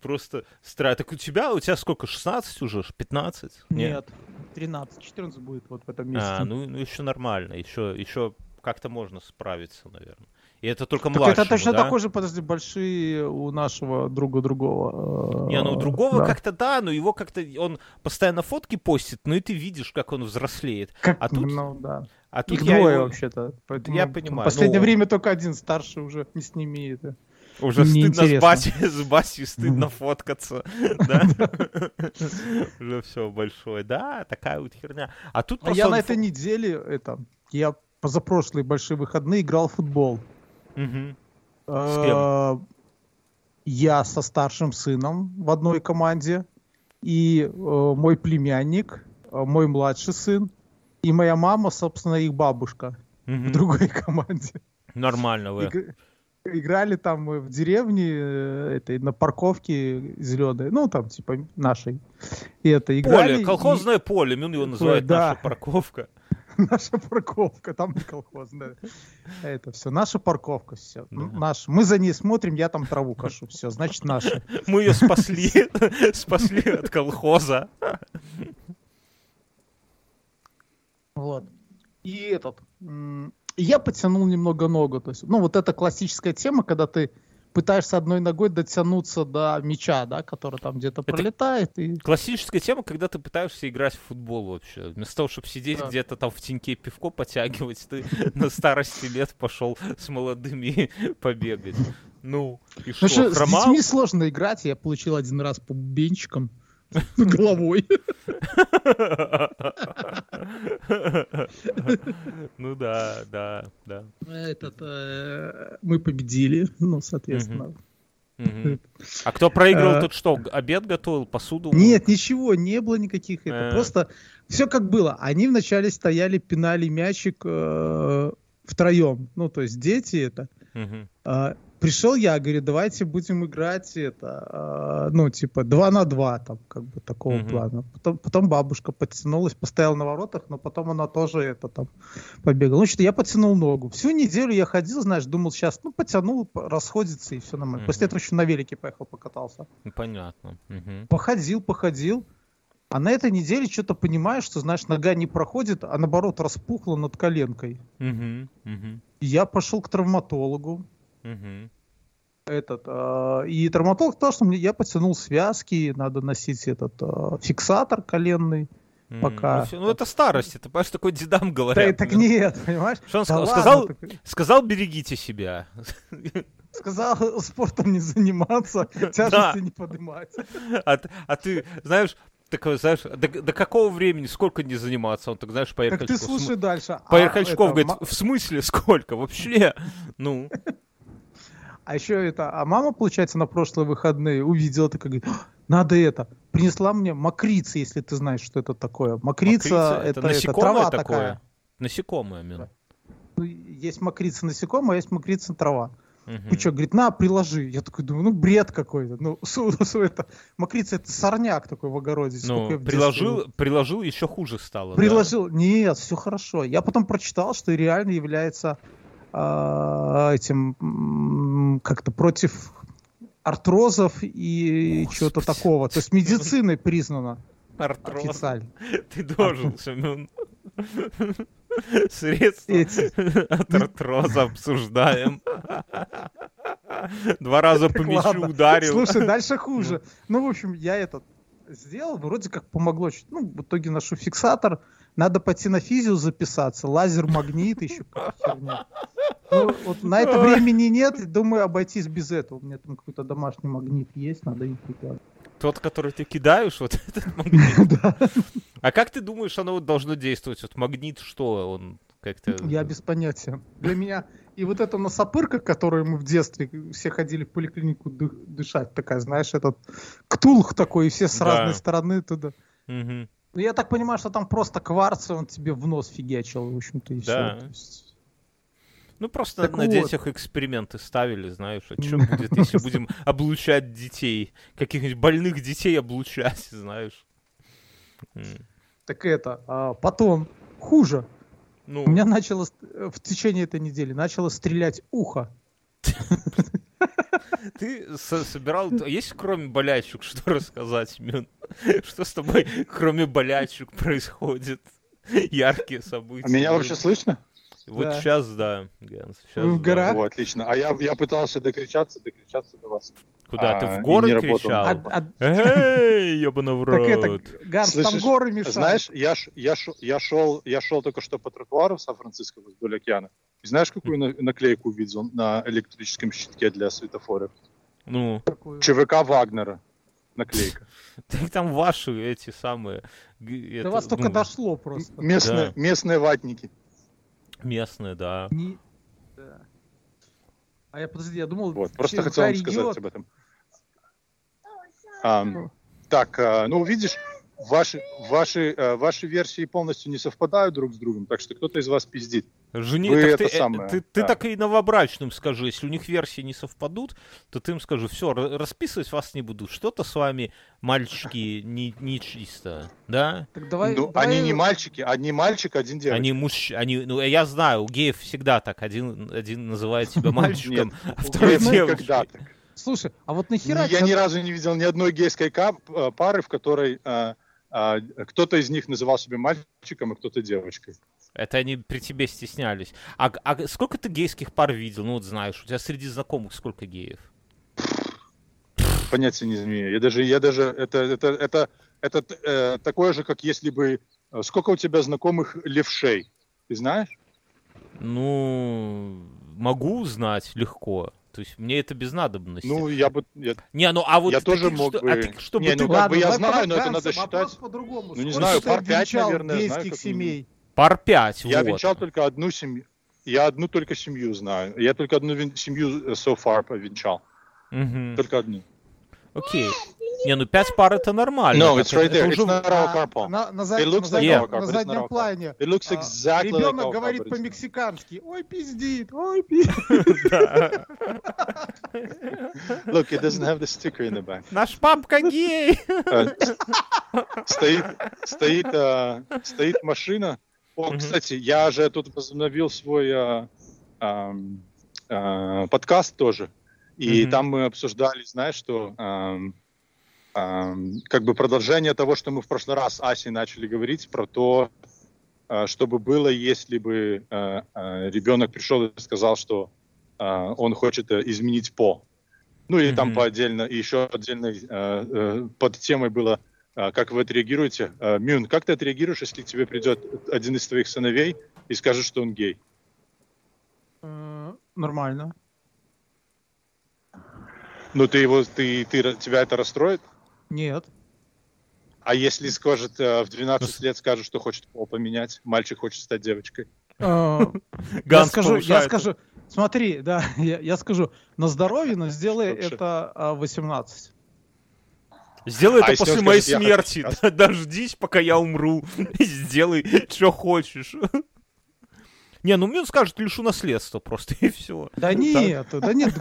Просто странно. Так у тебя, у тебя сколько, 16 уже, 15? Нет. 13, 14 будет вот в этом месяце. А, ну, ну еще нормально, еще, еще как-то можно справиться, наверное. И это только младшему, Это точно да? такой же, подожди, большие у нашего друга другого. Не, ну у другого да. как-то да, но его как-то он постоянно фотки постит, ну и ты видишь, как он взрослеет. Как, а тут, ну да. А тут Их двое его... вообще-то. Поэтому я понимаю. В последнее но... время только один старший уже не с ними это. Уже стыдно с Баси, с Баси стыдно фоткаться. Да? Уже все большое. Да, такая вот херня. А тут а я на этой неделе, это, я позапрошлые большие выходные играл в футбол. С кем? Я со старшим сыном в одной команде, и э, мой племянник, э, мой младший сын, и моя мама, собственно, их бабушка в другой команде. Нормально вы играли там в деревне э, этой на парковке зеленой, ну там типа нашей. И это играли. Поле, колхозное и... поле, Мин его называет да. наша парковка. Наша парковка, там не колхозная. Это все, наша парковка, все. Наша. Мы за ней смотрим, я там траву кашу, все, значит наша. Мы ее спасли, спасли от колхоза. Вот. И этот, я потянул немного ногу. То есть, ну, вот эта классическая тема, когда ты пытаешься одной ногой дотянуться до мяча, да, который там где-то Это пролетает. И... Классическая тема, когда ты пытаешься играть в футбол вообще. Вместо того, чтобы сидеть да. где-то там в теньке пивко потягивать, ты на старости лет пошел с молодыми побегать. Ну, и ну что, С детьми сложно играть, я получил один раз по бубенчикам головой. Ну да, да, да. Этот, э, мы победили, ну, соответственно. А кто проиграл, а, тот что, обед готовил, посуду? Нет, ничего, не было никаких. Это э. просто все как было. Они вначале стояли, пинали мячик э, втроем. Ну, то есть дети это. Пришел я, говорю, давайте будем играть это, э, ну, типа, 2 на 2, там, как бы, такого mm-hmm. плана. Потом, потом бабушка подтянулась, поставила на воротах, но потом она тоже это там побегала. Ну, что я подтянул ногу. Всю неделю я ходил, знаешь, думал, сейчас, ну, потянул, расходится, и все нормально. Mm-hmm. После этого еще на велике поехал, покатался. Понятно. Mm-hmm. Походил, походил. А на этой неделе что-то понимаешь, что, знаешь, нога не проходит, а наоборот распухла над коленкой. Mm-hmm. Mm-hmm. Я пошел к травматологу. Угу. Этот, э, и травматолог сказал, что мне, я потянул связки, надо носить этот э, фиксатор коленный. Mm, пока. Ну, ну, это старость, это, понимаешь, такой дедам говорят. Да, так нет, понимаешь? Что он да сказал? Ладно, сказал, так... сказал, берегите себя. Сказал спортом не заниматься, тяжести да. не поднимать. А, а ты, знаешь, такой, знаешь, до, до какого времени, сколько не заниматься? Он так, знаешь, поехал. Так ты слушай см... дальше. Поехал а, говорит, в смысле сколько? Вообще? Ну. А еще это, а мама, получается, на прошлые выходные увидела, такая говорит, надо это. Принесла мне мокрицы, если ты знаешь, что это такое. Мокрица, Мокрица это, это, это трава такое? такая. Насекомое, именно. Ну, есть мокрица насекомое, а есть мокрица трава. Угу. что, говорит, на, приложи. Я такой думаю, ну, бред какой-то. Ну, это, мокрица это сорняк такой в огороде. Ну, приложил, приложил, еще хуже стало. Приложил, да? нет, все хорошо. Я потом прочитал, что реально является э, этим как-то против артрозов и чего-то такого. То есть медициной признано. Артроз. Официально. Ты должен, Семен. Средства от артроза обсуждаем. Два раза по мячу ударил. Слушай, дальше хуже. Ну, в общем, я этот сделал, вроде как помогло. Ну, в итоге ношу фиксатор. Надо пойти на физию записаться. Лазер, магнит, еще херня. Ну, вот на это времени нет. Думаю, обойтись без этого. У меня там какой-то домашний магнит есть, надо им прикладывать. Тот, который ты кидаешь, вот этот магнит. А как ты думаешь, оно вот должно действовать? Вот магнит что? Он как-то... Я без понятия. Для меня и вот эта носопырка, которую мы в детстве все ходили в поликлинику дышать, такая, знаешь, этот ктулх такой, и все с Да. разной стороны туда. Ну, я так понимаю, что там просто кварц, он тебе в нос фигачил, в общем-то, и Да. все. Ну, просто Так на вот. детях эксперименты ставили, знаешь. А что будет, если будем облучать детей? Каких-нибудь больных детей облучать, знаешь? Так это, а потом, хуже, Ну, у меня начало э, в течение этой недели начало стрелять ухо. ты со- собирал... Есть кроме болячек что рассказать, Мюн? Что с тобой кроме болячек происходит? Яркие события. А меня вообще слышно? Вот Да. сейчас, да, Ганс, Вы в да. горах? О, отлично. А я, я пытался докричаться, докричаться до вас. Куда? Ты А, в и горы кричал? А- а- Эй, ебаный в так это, рот. Ганс, там Слышишь, горы мешают. Знаешь, я, ш- я, ш- я, шел, я шел только что по тротуару в Сан-Франциско вдоль океана. И знаешь, какую на- наклейку увидел на электрическом щитке для светофора? Ну. ЧВК Вагнера. Наклейка. так там ваши эти самые... До вас только ну, дошло просто. Местные, Да. местные ватники. Местные, да. Не- да. А я, подожди, я думал, Вот, просто хотел вам сказать идет. об этом. Ам, так, а, ну, видишь, ваши, ваши, э, ваши версии полностью не совпадают друг с другом, так что кто-то из вас пиздит. Жени, Вы так это ты, э, самое, ты, ты да. так и новобрачным скажи, если у них версии не совпадут, то ты им скажи, все, расписывать вас не буду, что-то с вами, мальчики, не, не чисто, да? Так давай, ну, давай- они не мальчики, одни мальчик, один девочка. Они муж, они, ну я знаю, у геев всегда так, один, один называет себя мальчиком, а второй девочкой. Слушай, а вот нахера... Я ни разу не видел ни одной гейской э, пары, в которой э, кто-то из них называл себя мальчиком, а кто-то девочкой. Это они при тебе стеснялись. А, а сколько ты гейских пар видел? Ну вот знаешь, у тебя среди знакомых сколько геев? Понятия не имею. Я даже, я даже, это, это, это, это э, такое же, как если бы, э, сколько у тебя знакомых левшей, ты знаешь? Ну, могу узнать легко. То есть мне это без надобности. Ну, я бы, я- не, ну а вот я тоже таких, мог что, бы- а так, чтобы Не, ты ну, как бы я знаю, но это надо считать- по-другому. ну, не Сколько знаю, ты пар пять, наверное, знаю, гейских как семей. Пар 5, я вот. венчал только одну семью. Я одну только семью знаю. Я только одну вен- семью э, so far повенчал. Мгм. Только одну. Окей. Не, ну 5 пар это нормально. No, it's right это there. уже- It's not our на, на, It зад- looks на like заднем, our car, на заднем плане. It looks а, exactly like ребенок car, говорит по-мексикански. Ой, пиздит, ой, пиздит. Look, it doesn't have the sticker in the back. Наш папка гей. Э, стоит, стоит, э, стоит машина. О, Мгм. кстати, я же тут возобновил свой э, ам, э, подкаст тоже. И Мгм. там мы обсуждали, знаешь, что ам, ам, как бы продолжение того, что мы в прошлый раз с Асей начали говорить про то, э, что бы было, если бы э, э, ребенок пришел и сказал, что э, он хочет э, изменить пол. Ну или там Мгм. по отдельно, и еще отдельной э, э, под темой было, как вы отреагируете. Э, Мюн, как ты отреагируешь, если к тебе придет один из твоих сыновей и скажет, что он гей? Нормально. Ну ты его, ты, ты, тебя это расстроит? Нет. А если скажет э, в 12 Ну, лет скажет, что хочет пол поменять, мальчик хочет стать девочкой? Э, Я скажу, я скажу, смотри, да, я, скажу, на здоровье, но сделай это а, 18. Сделай А это после моей скажет, «Я хочу смерти. сейчас»? Дождись, пока я умру. Сделай, что хочешь. Не, ну мне он скажет, лишу наследства просто, и все. Да нет, да нет,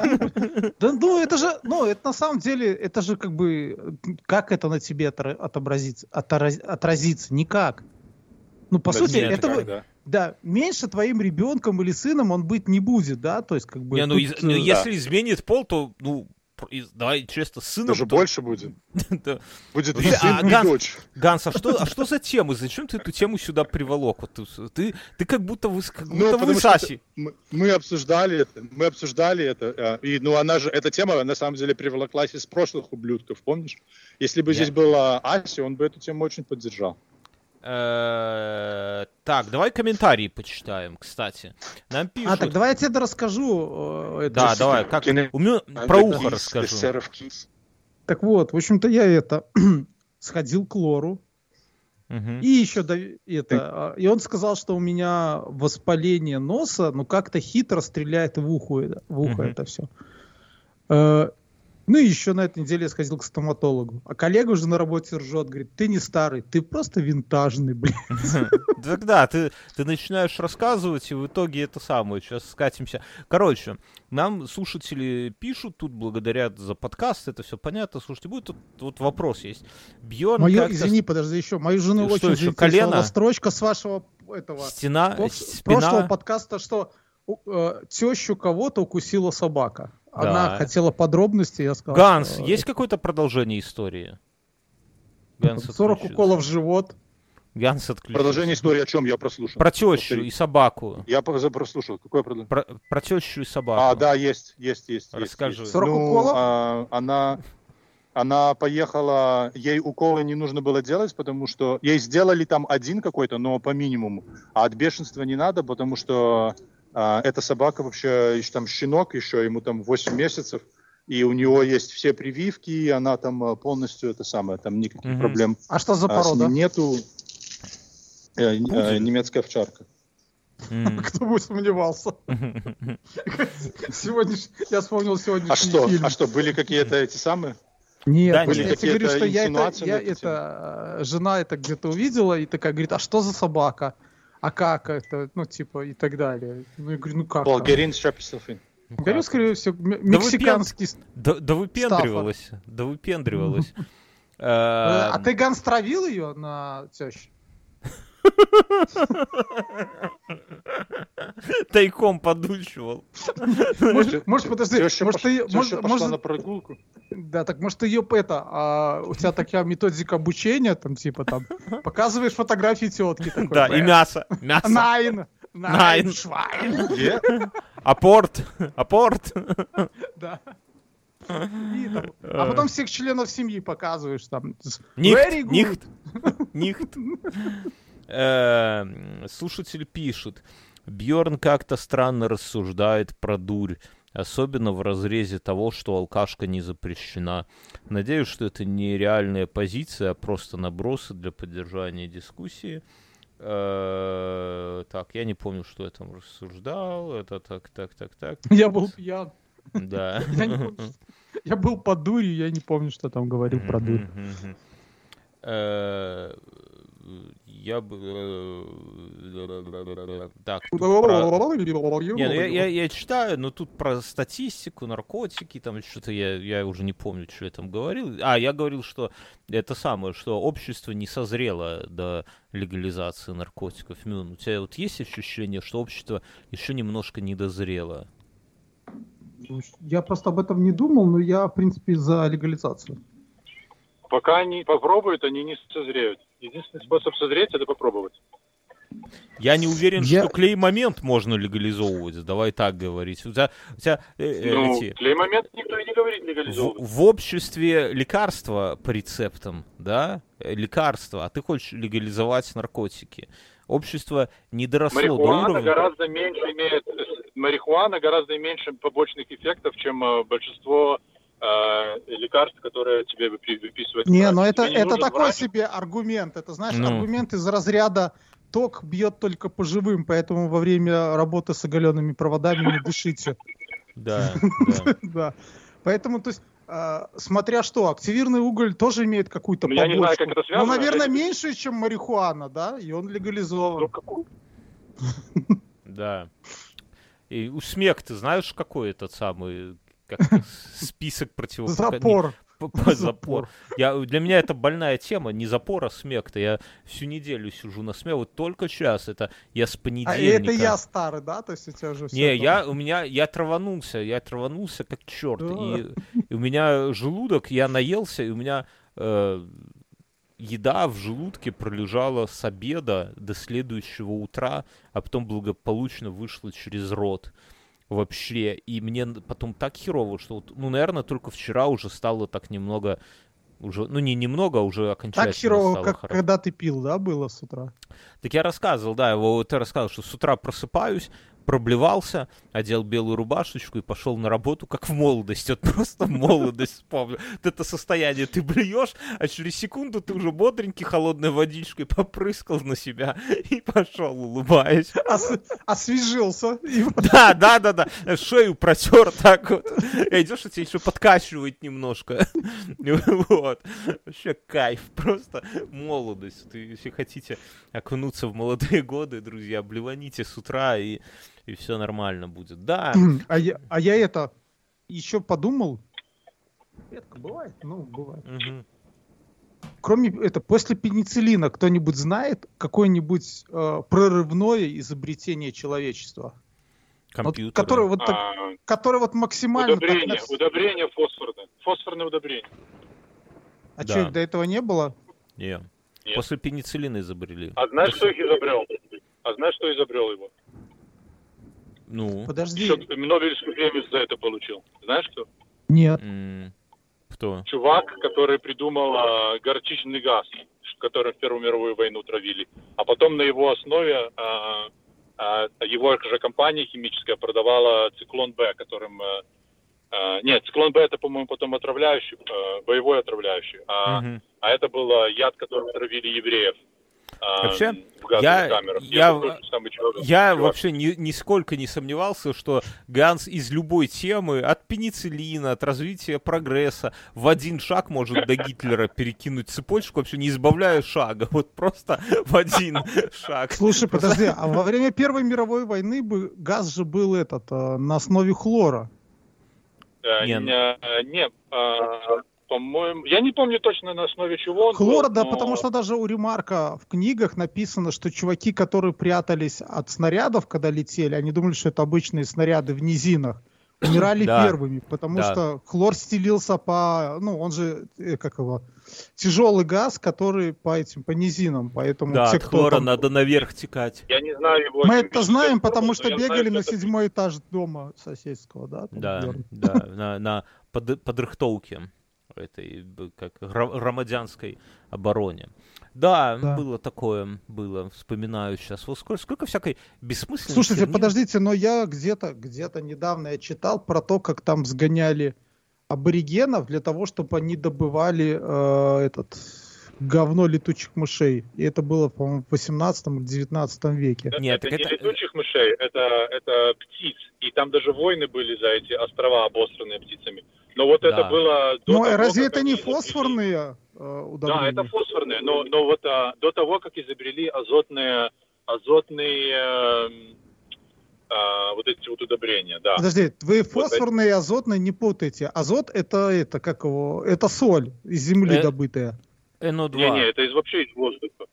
да, ну это же, ну это на самом деле, это же как бы, как это на тебе отобразится, отразится? Никак. Ну по Да сути, нет, это вы- да. да, меньше твоим ребенком или сыном он быть не будет, да, то есть как бы. Не, ну, тут, из- ну, э, если изменит пол, то, ну, и, давай честно, сыном... Даже то- больше будет. Да. Будет и сын, а и Ганс- дочь. Ганс, а что, а что за темы? Зачем ты эту тему сюда приволок? Вот ты, ты, ты как будто вы, как Ну, будто вы Саси. мы, мы обсуждали это, мы обсуждали это, э, и, ну, она же, эта тема, на самом деле, привлеклась из прошлых ублюдков, помнишь? Если бы здесь была Ася, он бы эту тему очень поддержал. Э, Так, давай комментарии почитаем, кстати. Нам пишут... А, так давай я тебе расскажу. э, это. Да, давай, как... А, Про ухо расскажу. Так вот, в общем-то, я это сходил к Лору, Мгм. и еще это, а, и он сказал, что у меня воспаление носа, ну как-то хитро стреляет в ухо, это- в ухо Мгм. это все. Ну и еще на этой неделе я сходил к стоматологу. А коллега уже на работе ржет, говорит, ты не старый, ты просто винтажный, блин. Тогда ты, ты начинаешь рассказывать, и в итоге это самое. Сейчас скатимся. Короче, нам слушатели пишут тут, благодарят за подкаст, это все понятно. Слушайте, будет тут вот вопрос есть. Бьерн как-то извини, подожди, еще, мою жену Что очень еще, колено? строчка с вашего этого стена, пов- спина... прошлого подкаста, что э, тещу кого-то укусила собака. Да. Она хотела подробности, я сказал. Ганс, что, есть какое-то продолжение истории? Ганс 40 отключился. уколов в живот. Ганс отключился. Продолжение истории о чем я прослушал? Про тещу Повтори. и собаку. Я про- прослушал. Какое продолжение? Про, про тещу и собаку. А, да, есть, есть, есть. есть, Расскажи. есть. 40 Ну, уколов? а, она, она поехала, ей уколы не нужно было делать, потому что ей сделали там один какой-то, но по минимуму. А от бешенства не надо, потому что а, эта собака вообще, еще там щенок еще, ему там 8 месяцев, и у него есть все прививки, и она там а, полностью это самое, там никаких Мгм. проблем А что за а, порода? ним нету. Э, э, немецкая овчарка. М. Кто бы сомневался. Сегодня ж- я вспомнил сегодняшний А что? фильм. А что, были какие-то эти самые? Нет, Да, я нет. тебе говорю, что я это, я это, э, жена это где-то увидела и такая говорит, а что за собака? А как это? Ну, типа, и так далее. Ну, я говорю, ну как? Болгарин Шаписофин. Говорю, скорее всего, мексиканский. Да, да выпендривалась. Да выпендривалась. Э, А Эм, ты Ганс травил ее на тещу? Тайком подучивал. Может, может, подожди, Теща может, пош- ты, может, пошла может, на прогулку. да, так может, ты ее это, а, у тебя такая методика обучения, там, типа, там, показываешь фотографии тетки такой. Да, и «Бэ, мясо. Мясо. Найн, Найн. швайн, Где? Апорт. Апорт. да. А потом всех членов семьи показываешь там. Нихт. Нихт. Нихт. Эм, Слушатель пишет. Бьорн как-то странно рассуждает про дурь. Особенно в разрезе того, что алкашка не запрещена. Надеюсь, что это не реальная позиция, а просто набросы для поддержания дискуссии. Э, Так, я не помню, что я там рассуждал. Это так, так, так, так. Я был пьян. Да. Я, был по дурью, я не помню, что там говорил про дурь. Я бы... э, Так, про- Не, ну я, я, я читаю, но тут про статистику, наркотики, там что-то я, я уже не помню, что я там говорил. А, я говорил, что это самое, что общество не созрело до легализации наркотиков. Мюн, у тебя вот есть ощущение, что общество еще немножко не дозрело? Я просто об этом не думал, но я, в принципе, за легализацию. Пока они попробуют, они не созреют. Единственный способ созреть это попробовать. Я не уверен, Я- что клей-момент можно легализовывать. Давай так говорить. У тебя, у тебя, э, э, Ну, эти- клей момент никто и не говорит в, легализовывать. в обществе лекарства по рецептам, да, э, лекарства, а ты хочешь легализовать наркотики. Общество не доросло до Марихуана уровня... гораздо меньше имеет э, марихуана гораздо меньше побочных эффектов, чем большинство лекарств, которые тебе выпи- выписывает. Не, врач. но это, Тебе не это такой врач. себе аргумент. Это, знаешь, Ну. аргумент из разряда ток бьет только по живым, поэтому во время работы с оголенными проводами не дышите. Да, да. Поэтому, то есть, э, смотря что, активированный уголь тоже имеет какую-то Ну, я не знаю, побочку. как это связано, Ну, наверное, меньше, чем марихуана, да, и он Ну, легализован. какой- Да. И у СМЕК, ты знаешь, какой этот самый как список противопока- Запор. запор. Я, для меня это больная тема, не запор, а смех-то. Я всю неделю сижу на смех, вот только сейчас, это я с понедельника. А это я старый, да? То есть у тебя уже Не, я, у меня, я траванулся, я траванулся как черт. И, и у меня желудок, я наелся, и у меня э, еда в желудке пролежала с обеда до следующего утра, а потом благополучно вышла через рот вообще. И мне потом так херово, что, вот, ну, наверное, только вчера уже стало так немного уже, ну не немного, а уже окончательно Так херово, как хорошо. когда ты пил, да, было с утра? Так я рассказывал, да, его, ты рассказывал, что с утра просыпаюсь, проблевался, одел белую рубашечку и пошел на работу, как в молодости. Вот просто молодость вспомнил. Вот это состояние, ты блюешь, а через секунду ты уже бодренький холодной водичкой попрыскал на себя и пошел, улыбаясь. Ос- освежился. Да, да, да, да. Шею протер так вот. И идешь, и тебя еще подкачивает немножко. Вот. Вообще кайф. Просто молодость. Если хотите окунуться в молодые годы, друзья, блеваните с утра и и все нормально будет. Да. А я, а я это еще подумал. Редко бывает, ну, бывает. Угу. Кроме это, после пенициллина кто-нибудь знает какое-нибудь э, прорывное изобретение человечества? Компьютер. Вот, которое, вот, а, которое вот максимально... Удобрение, так, удобрение фосфорное. Фосфорное удобрение. А да. что, до этого не было? Нет. Нет. После пенициллина изобрели. А знаешь, После... кто их изобрел? А знаешь, кто изобрел его? Ну. Подожди. Нобелевскую премию за это получил. Знаешь кто? Нет. кто? Чувак, который придумал а, горчичный газ, который в Первую мировую войну травили. А потом на его основе а, а, его же компания химическая продавала циклон Б, которым... А, а нет, циклон Б это, по-моему, потом отравляющий, а, боевой отравляющий. А, угу. а это был яд, которым травили евреев. Вообще, я, я, я вообще ни, нисколько не сомневался, что Ганс из любой темы, от пенициллина, от развития прогресса, в один шаг может до Гитлера перекинуть цепочку, вообще не избавляя шага, вот просто в один шаг. Слушай, подожди, а во время Первой мировой войны бы газ же был этот э, на основе хлора? Э, не, не, э, по-моему, я не помню точно на основе чего он Хлор, был, да, но... потому что даже у Ремарка в книгах написано, что чуваки, которые прятались от снарядов, когда летели, они думали, что это обычные снаряды в низинах, умирали да. первыми, потому да. что хлор стелился по, ну, он же, э, как его, тяжелый газ, который по этим, по низинам, поэтому да, те, от хлора там... надо наверх текать. Я не знаю его. Мы это знаем, потому что бегали знаю, на седьмой это... этаж дома соседского, да? Да, да, на, на под, подрыхтовке этой как громадянской обороне. Да, да, было такое, было, вспоминаю сейчас. Вот сколько, сколько всякой бессмысленности. Слушайте, херни... подождите, но я где-то где-то недавно я читал про то, как там сгоняли аборигенов для того, чтобы они добывали э, этот говно летучих мышей. И это было, по-моему, в 18 или 19 веке. Это, Нет, это, это не летучих мышей, это, это птиц. И там даже войны были за эти острова, обосранные птицами. Но вот да. это было... До но того, разве это не фосфорные э, удобрения? Да, это фосфорные, но, но вот а, до того, как изобрели азотные, азотные э, а, вот эти вот удобрения, да. Подожди, вы фосфорные вот и азотные не путайте. Азот это, это как его, это соль из земли э, добытая. НО2. Не, не, это из вообще из воздуха.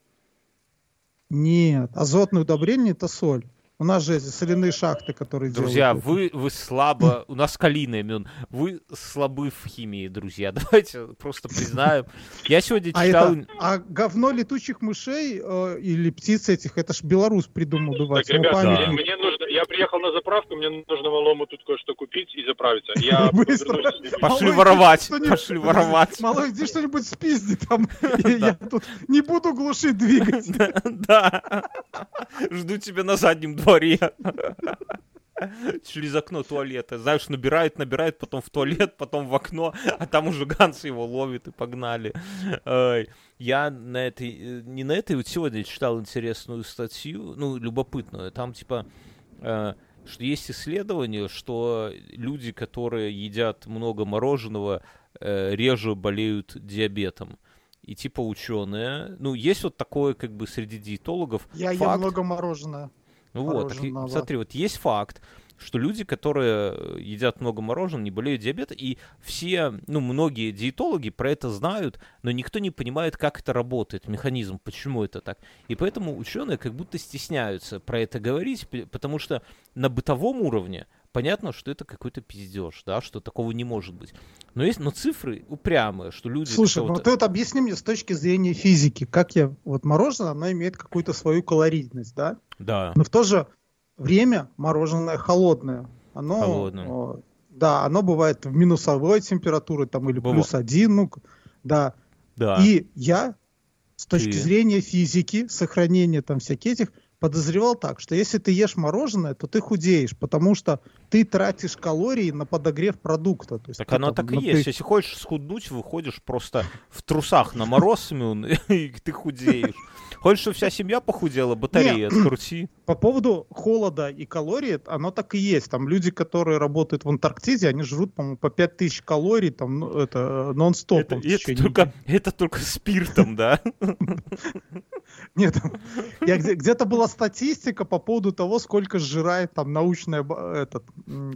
Нет, азотное удобрение это соль. У нас же эти соляные шахты, которые друзья, делают. Друзья, вы, вы слабо... У нас калийный имен. Вы слабы в химии, друзья. Давайте просто признаем. Я сегодня а читал... А, это, а говно летучих мышей э, или птиц этих, это ж белорус придумал давать. Так, ребята, да. мне нужно... Я приехал на заправку, мне нужно малому тут кое-что купить и заправиться. Я Быстро. Пошли воровать. Пошли воровать. Малой, иди что-нибудь спизди там. Я тут не буду глушить двигатель. Да. Жду тебя на заднем дворе. Через окно туалета. Знаешь, набирает, набирает, потом в туалет, потом в окно, а там уже Ганс его ловит и погнали. Я на этой, не на этой, вот сегодня читал интересную статью, ну, любопытную. Там типа э, что есть исследование, что люди, которые едят много мороженого, э, реже болеют диабетом. И типа ученые, ну, есть вот такое как бы среди диетологов. Я факт. ем много мороженого. Вот, так, смотри, вот есть факт, что люди, которые э, едят много мороженого, не болеют диабетом, и все, ну, многие диетологи про это знают, но никто не понимает, как это работает, механизм, почему это так. И поэтому ученые как будто стесняются про это говорить, потому что на бытовом уровне понятно, что это какой-то пиздеж, да, что такого не может быть. Но есть, но цифры упрямые, что люди... Слушай, ну ты вот объясни мне с точки зрения физики, как я... Вот мороженое, оно имеет какую-то свою калорийность, да? Да. Но в то же время мороженое холодное. Оно, холодное. да, оно бывает в минусовой температуре там или Быва. плюс один, ну, да. Да. И я с точки Ты... зрения физики, сохранения там всяких этих, подозревал так, что если ты ешь мороженое, то ты худеешь, потому что ты тратишь калории на подогрев продукта. То есть так оно там, так и есть. Ты... Если хочешь схуднуть, выходишь просто в трусах на мороз, и ты худеешь. Хочешь, чтобы вся семья похудела, батареи открути. По поводу холода и калорий, оно так и есть. Там люди, которые работают в Антарктиде, они жрут, по-моему, по 5000 калорий, там, ну, это, нон-стоп. Это, это, только, это только спиртом, да? Нет, я где-то была статистика по поводу того, сколько сжирает там научная этот,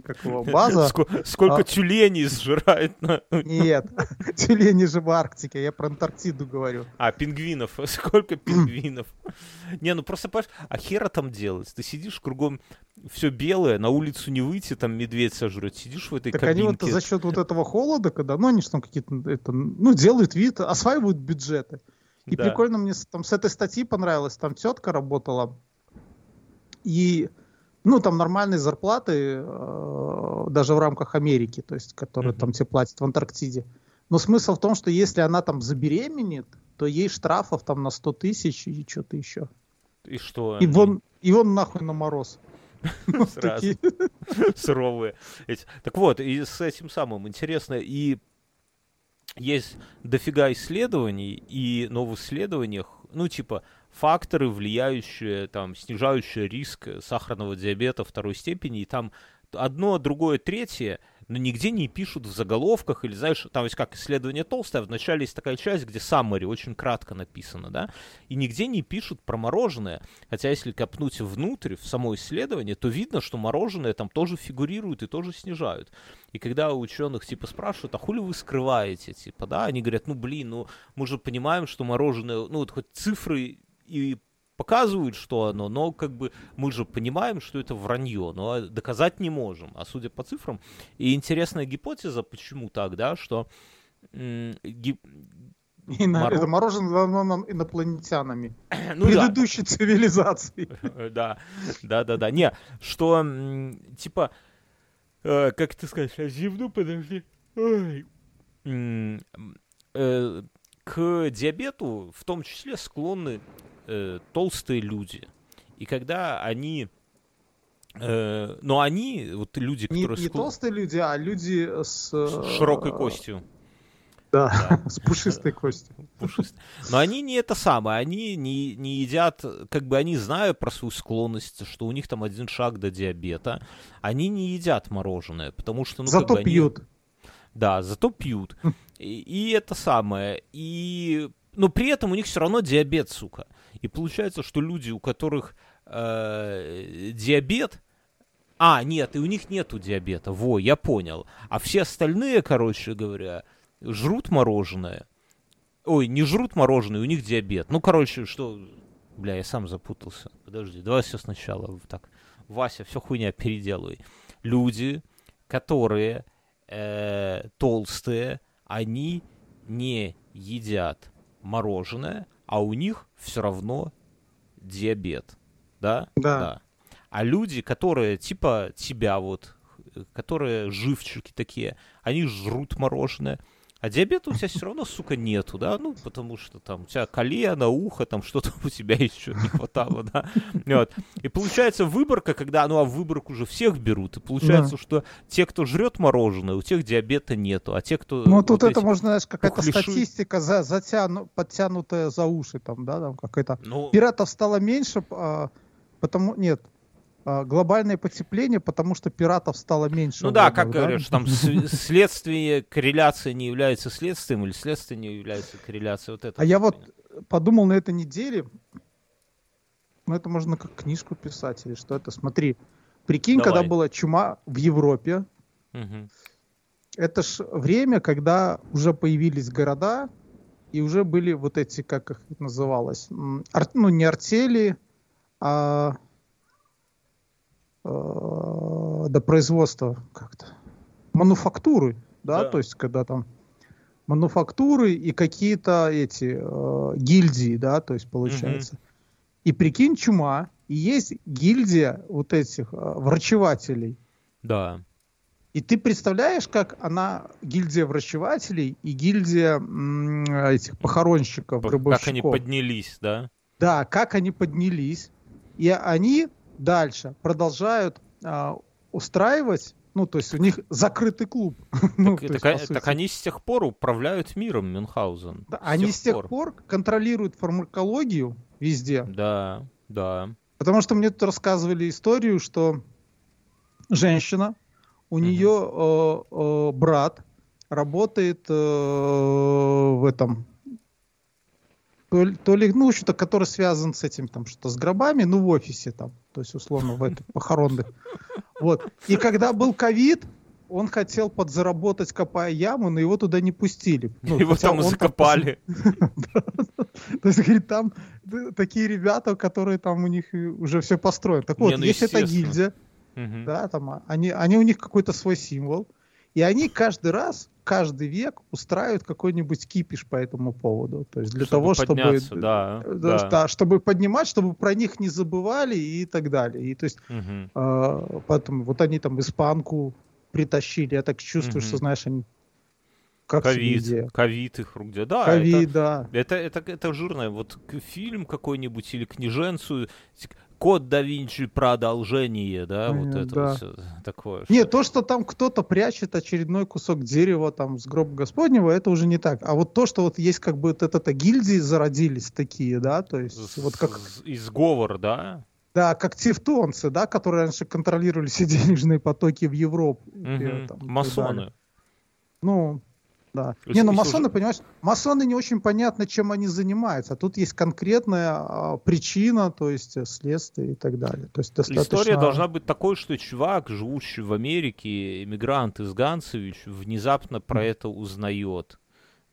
как его, база. Сколько а... тюленей сжирает. Нет, тюлени же в Арктике, я про Антарктиду говорю. А, пингвинов, сколько пингвинов? Не, ну просто, понимаешь, а хера там делать? Ты сидишь кругом, все белое, на улицу не выйти, там медведь сожрет, сидишь в этой так кабинке. Так они вот за счет вот этого холода, когда, ну они же там какие-то, это, ну делают вид, осваивают бюджеты. И да. прикольно мне там с этой статьи понравилось, там тетка работала, и ну, там нормальные зарплаты, э, даже в рамках Америки, то есть, которые mm-hmm. там тебе платят в Антарктиде. Но смысл в том, что если она там забеременеет, то ей штрафов там на 100 тысяч и что-то еще. И что? И вон, и вон нахуй на мороз. Сразу. Суровые. Так вот, и с этим самым интересно, и есть дофига исследований, и но в исследованиях, ну, типа, факторы, влияющие, там, снижающие риск сахарного диабета второй степени, и там одно, другое, третье, но нигде не пишут в заголовках, или, знаешь, там есть как исследование толстое, вначале есть такая часть, где summary очень кратко написано, да, и нигде не пишут про мороженое, хотя если копнуть внутрь, в само исследование, то видно, что мороженое там тоже фигурирует и тоже снижают. И когда у ученых, типа, спрашивают, а хули вы скрываете, типа, да, они говорят, ну, блин, ну, мы же понимаем, что мороженое, ну, вот хоть цифры и показывают, что оно, но как бы мы же понимаем, что это вранье, но доказать не можем. А судя по цифрам, и интересная гипотеза, почему так, да, что гип... И. Это мороженое нам инопланетянами. ну, Предыдущей да. цивилизации. да, да, да, да. Не, что, типа, э, как ты скажешь, я зевну, подожди. Ой. Э, к диабету в том числе склонны э, толстые люди. И когда они... Э, но они, вот люди, не, которые... Не склон... толстые люди, а люди с... С широкой костью. Да, да. с пушистой костью. Но они не это самое, они не, не едят, как бы они знают про свою склонность, что у них там один шаг до диабета, они не едят мороженое, потому что... Ну, Зато как бы, пьют. Они... Да, зато пьют. И, и это самое. И... Но при этом у них все равно диабет, сука. И получается, что люди, у которых э, диабет, а, нет, и у них нету диабета, во, я понял. А все остальные, короче говоря, жрут мороженое. Ой, не жрут мороженое, у них диабет. Ну, короче, что... Бля, я сам запутался. Подожди, давай все сначала. Так, Вася, все хуйня переделывай. Люди, которые э, толстые, они не едят мороженое, а у них все равно диабет. Да? Да. да. А люди, которые типа тебя вот, которые живчики такие, они жрут мороженое, а диабета у тебя все равно, сука, нету, да, ну, потому что там у тебя колено, ухо, там что-то у тебя еще не хватало, да. Вот. И получается выборка, когда, ну, а выборку уже всех берут, и получается, да. что те, кто жрет мороженое, у тех диабета нету, а те, кто... Ну, тут вот это, можно, знаешь, какая-то пухляши... статистика за, затяну, подтянутая за уши, там, да, там какая-то... Ну... Пиратов стало меньше, а, потому... Нет, глобальное потепление, потому что пиратов стало меньше. Ну да, как да? говоришь, там следствие, корреляция не является следствием, или следствие не является корреляцией. Вот это а я вот подумал на этой неделе, ну это можно как книжку писать, или что это, смотри, Прикинь, Давай. когда была чума в Европе, Мгм. это ж время, когда уже появились города, и уже были вот эти, как их называлось, ар- ну не артели, а э, до производства как-то мануфактуры, да, Да. то есть когда там мануфактуры и какие-то эти э, гильдии, да, то есть получается. И прикинь, чума, и есть гильдия вот этих э, врачевателей. Да. И ты представляешь, как она, гильдия врачевателей и гильдия м, этих похоронщиков. Как они поднялись, да? Да, как они поднялись. И они дальше продолжают а, устраивать, ну, то есть у них закрытый клуб. Ну, так, то есть, так- по так сути. они с тех пор управляют миром, Мюнхгаузен. Да, они с тех пор контролируют фармакологию везде. Да, да. Потому что мне тут рассказывали историю, что женщина, у нее э, э, брат работает э, в этом то ли, то ли, ну, что-то, который связан с этим, там, что-то с гробами, ну, в офисе там, то есть, условно, в этой похоронных. Вот. И когда был ковид, он хотел подзаработать, копая яму, но его туда не пустили. Ну, Его там и закопали. то есть, говорит, там такие ребята, которые там у них уже все построено. Так вот, ну, есть эта гильдия, да, там, а, они, они у них какой-то свой символ, и они каждый раз, каждый век устраивают какой-нибудь кипиш по этому поводу. То есть для Чтобы того, чтобы... подняться, да, э, да. да, чтобы поднимать, чтобы про них не забывали и так далее. И то есть Мгм. э, поэтому вот они там испанку притащили, я так чувствую, Мгм. что, знаешь, они как. Ковид, ковид их рук. Да, Ковид, это, да. это, это, это жирное. Вот фильм какой-нибудь или книженцу, Код да Винчи продолжение, да, вот Э, это да. вот такое. что- Нет, то, что там кто-то прячет очередной кусок дерева там с гроба Господнего, это уже не так. А вот то, что вот есть как бы вот это гильдии зародились такие, да, то есть С- вот как, изговор, да? да, как тевтонцы, да, которые раньше контролировали все денежные потоки в Европу. Мгм. там. Масоны. Ну, да. Есть не, ну масоны, уже- понимаешь, масоны не очень понятно, чем они занимаются. А тут есть конкретная а, причина, то есть э, следствие и так далее. То есть достаточно... История должна быть такой, что чувак, живущий в Америке, эмигрант из Ганцевич, внезапно про это узнает,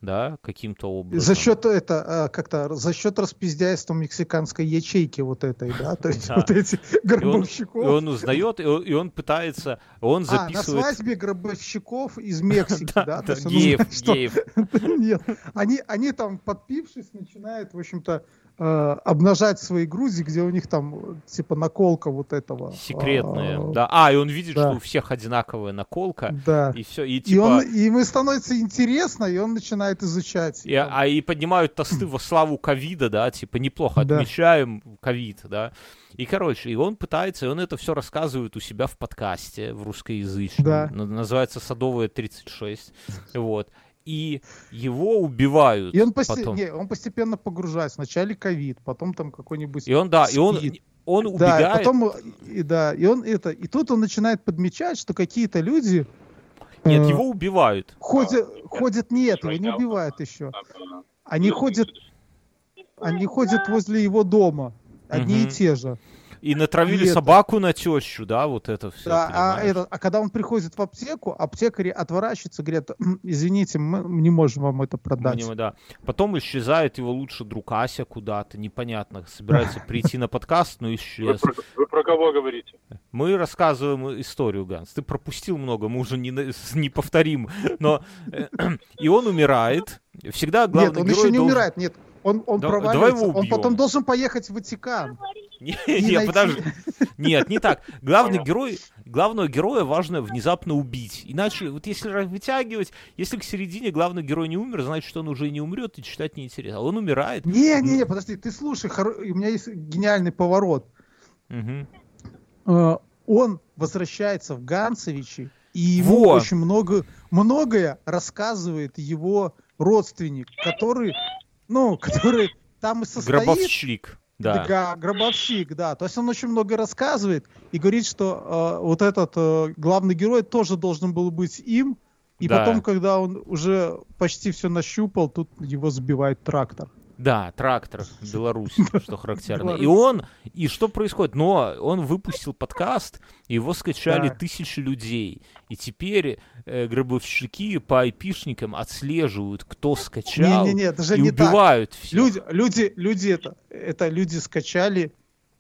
да, каким-то образом. За счет это а, как-то за счет распиздяйства мексиканской ячейки вот этой, да, то есть вот эти гробовщиков. и он узнает, и он, пытается, он А, на записывает... свадьбе гробовщиков из Мексики, Да, геев, геев. Нет, они, они там, подпившись, начинают, в общем-то, обнажать свои груди, где у них там, э, типа, наколка вот этого. Секретные, а, да. А, и он видит, да. что у всех одинаковая наколка, Да. и все, и И, типа... он, и ему становится интересно, и он начинает изучать. И, а и поднимают тосты во славу ковида, да, типа неплохо Да. отмечаем ковид, да. И, короче, и он пытается, и он это все рассказывает у себя в подкасте, в русскоязычном. Да. Называется «Садовая 36». Вот. И его убивают И он, посте- потом. не, он постепенно погружается. Вначале ковид, потом там какой-нибудь И он, да, и он, он Да, убегает. и потом, и, да, и он это, и тут он начинает подмечать, что какие-то люди Нет, э, его убивают. ходят, ходят, нет, его не убивают еще. Они ходят, они ходят возле его дома, одни Мгм. и те же. И натравили И это- собаку на тещу, да, вот это все. Да, а, это, а когда он приходит в аптеку, аптекари отворачиваются, говорят, «М, извините, мы не можем вам это продать. да. Потом исчезает его лучший друг Ася куда-то, непонятно, собирается прийти на подкаст, но Вы исчез. про, вы про кого говорите? Мы рассказываем историю, Ганс. Ты пропустил много, мы уже не, не повторим. Но э, и он умирает. Всегда главный нет, он герой еще не должен- умирает, нет. Он, он Да- его он потом должен поехать в Ватикан. Не, И не, подожди. Нет, не так. Главный герой, главного героя важно внезапно убить. Иначе, вот если вытягивать, если к середине главный герой не умер, значит, он уже не умрет и читать неинтересно. А он умирает. Не, не, не, подожди, ты слушай, хоро- у меня есть гениальный поворот. Э, Он возвращается в Ганцевичи, и ему Во! очень много, многое рассказывает его родственник, который, ну, который там и состоит. Гробовщик. Да. Да, гробовщик, да. То есть он очень много рассказывает и говорит, что э, вот этот э, главный герой тоже должен был быть им. И Да. потом, когда он уже почти все нащупал, тут его сбивает трактор. Да, трактор Беларусь, что характерно. И он, и что происходит? Но он выпустил подкаст, его скачали Да. тысячи людей. И теперь э, гробовщики по айпишникам отслеживают, кто скачал, Не-не-не, это же и не так. убивают всех. Люди, люди, люди это, это люди скачали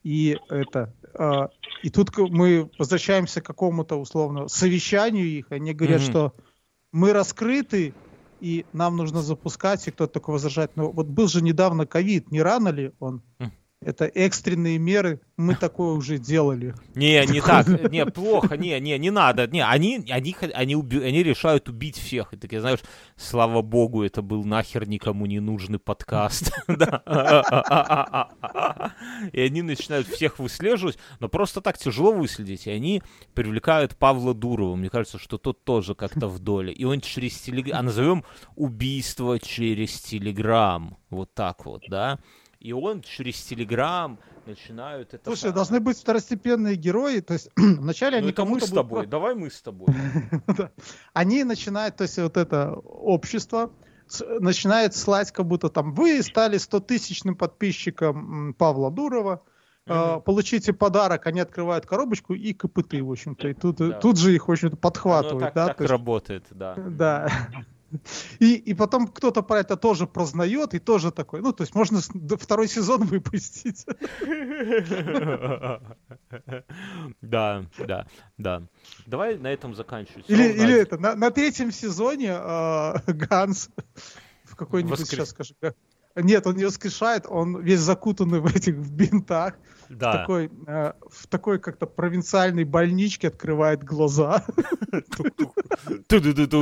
и это. а, и тут мы возвращаемся к какому-то условно совещанию их. Они говорят, Мгм. что мы раскрыты и нам нужно запускать, и кто-то такой возражает. Но вот был же недавно ковид, не рано ли он? М. Это экстренные меры, мы такое уже делали. Не, не так, не, плохо, не, не, не надо, не, они, они, они, уби- они решают убить всех, и такие, знаешь, слава богу, это был нахер никому не нужный подкаст, и они начинают всех выслеживать, но просто так тяжело выследить, и они привлекают Павла Дурова, мне кажется, что тот тоже как-то в доле, и он через телеграм, а назовем убийство через телеграм, вот так вот, да, и он через телеграм начинают это... Слушай, самое- должны быть второстепенные герои. То есть вначале ну, они это мы кому-то с тобой, давай мы с тобой. Они начинают, то есть вот это общество начинает слать, как будто там вы стали 100-тысячным подписчиком Павла Дурова, Мгм. получите подарок, они открывают коробочку и копыты, в общем-то, и тут, Да. тут же их, в общем-то, Оно подхватывают, так, да, так есть- работает, да. да. И, и потом кто-то про это тоже прознает, и тоже такой, ну, то есть можно второй сезон выпустить. Да, да, да. Давай на этом заканчивать. Или, или это, на, на третьем сезоне э, Ганс в какой-нибудь Воскрес- сейчас скажу. Нет, он не воскрешает, он весь закутанный в этих в бинтах, в Да. такой, э, в такой как-то провинциальной больничке открывает глаза.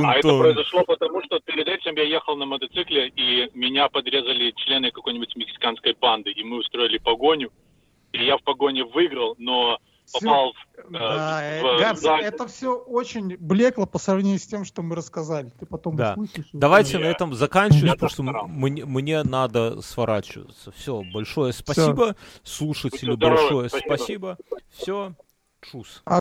А это произошло потому, что перед этим я ехал на мотоцикле, и меня подрезали члены какой-нибудь мексиканской банды, и мы устроили погоню. И я в погоне выиграл, но Попал в... Да, э, э, в Ганс, зал. это все очень блекло по сравнению с тем, что мы рассказали. Ты потом Да. услышишь. Давайте Я- на этом заканчивать, потому что мне, мне надо сворачиваться. Все, большое спасибо. Слушателю Будьте здоровы, большое спасибо. спасибо. Все, чус.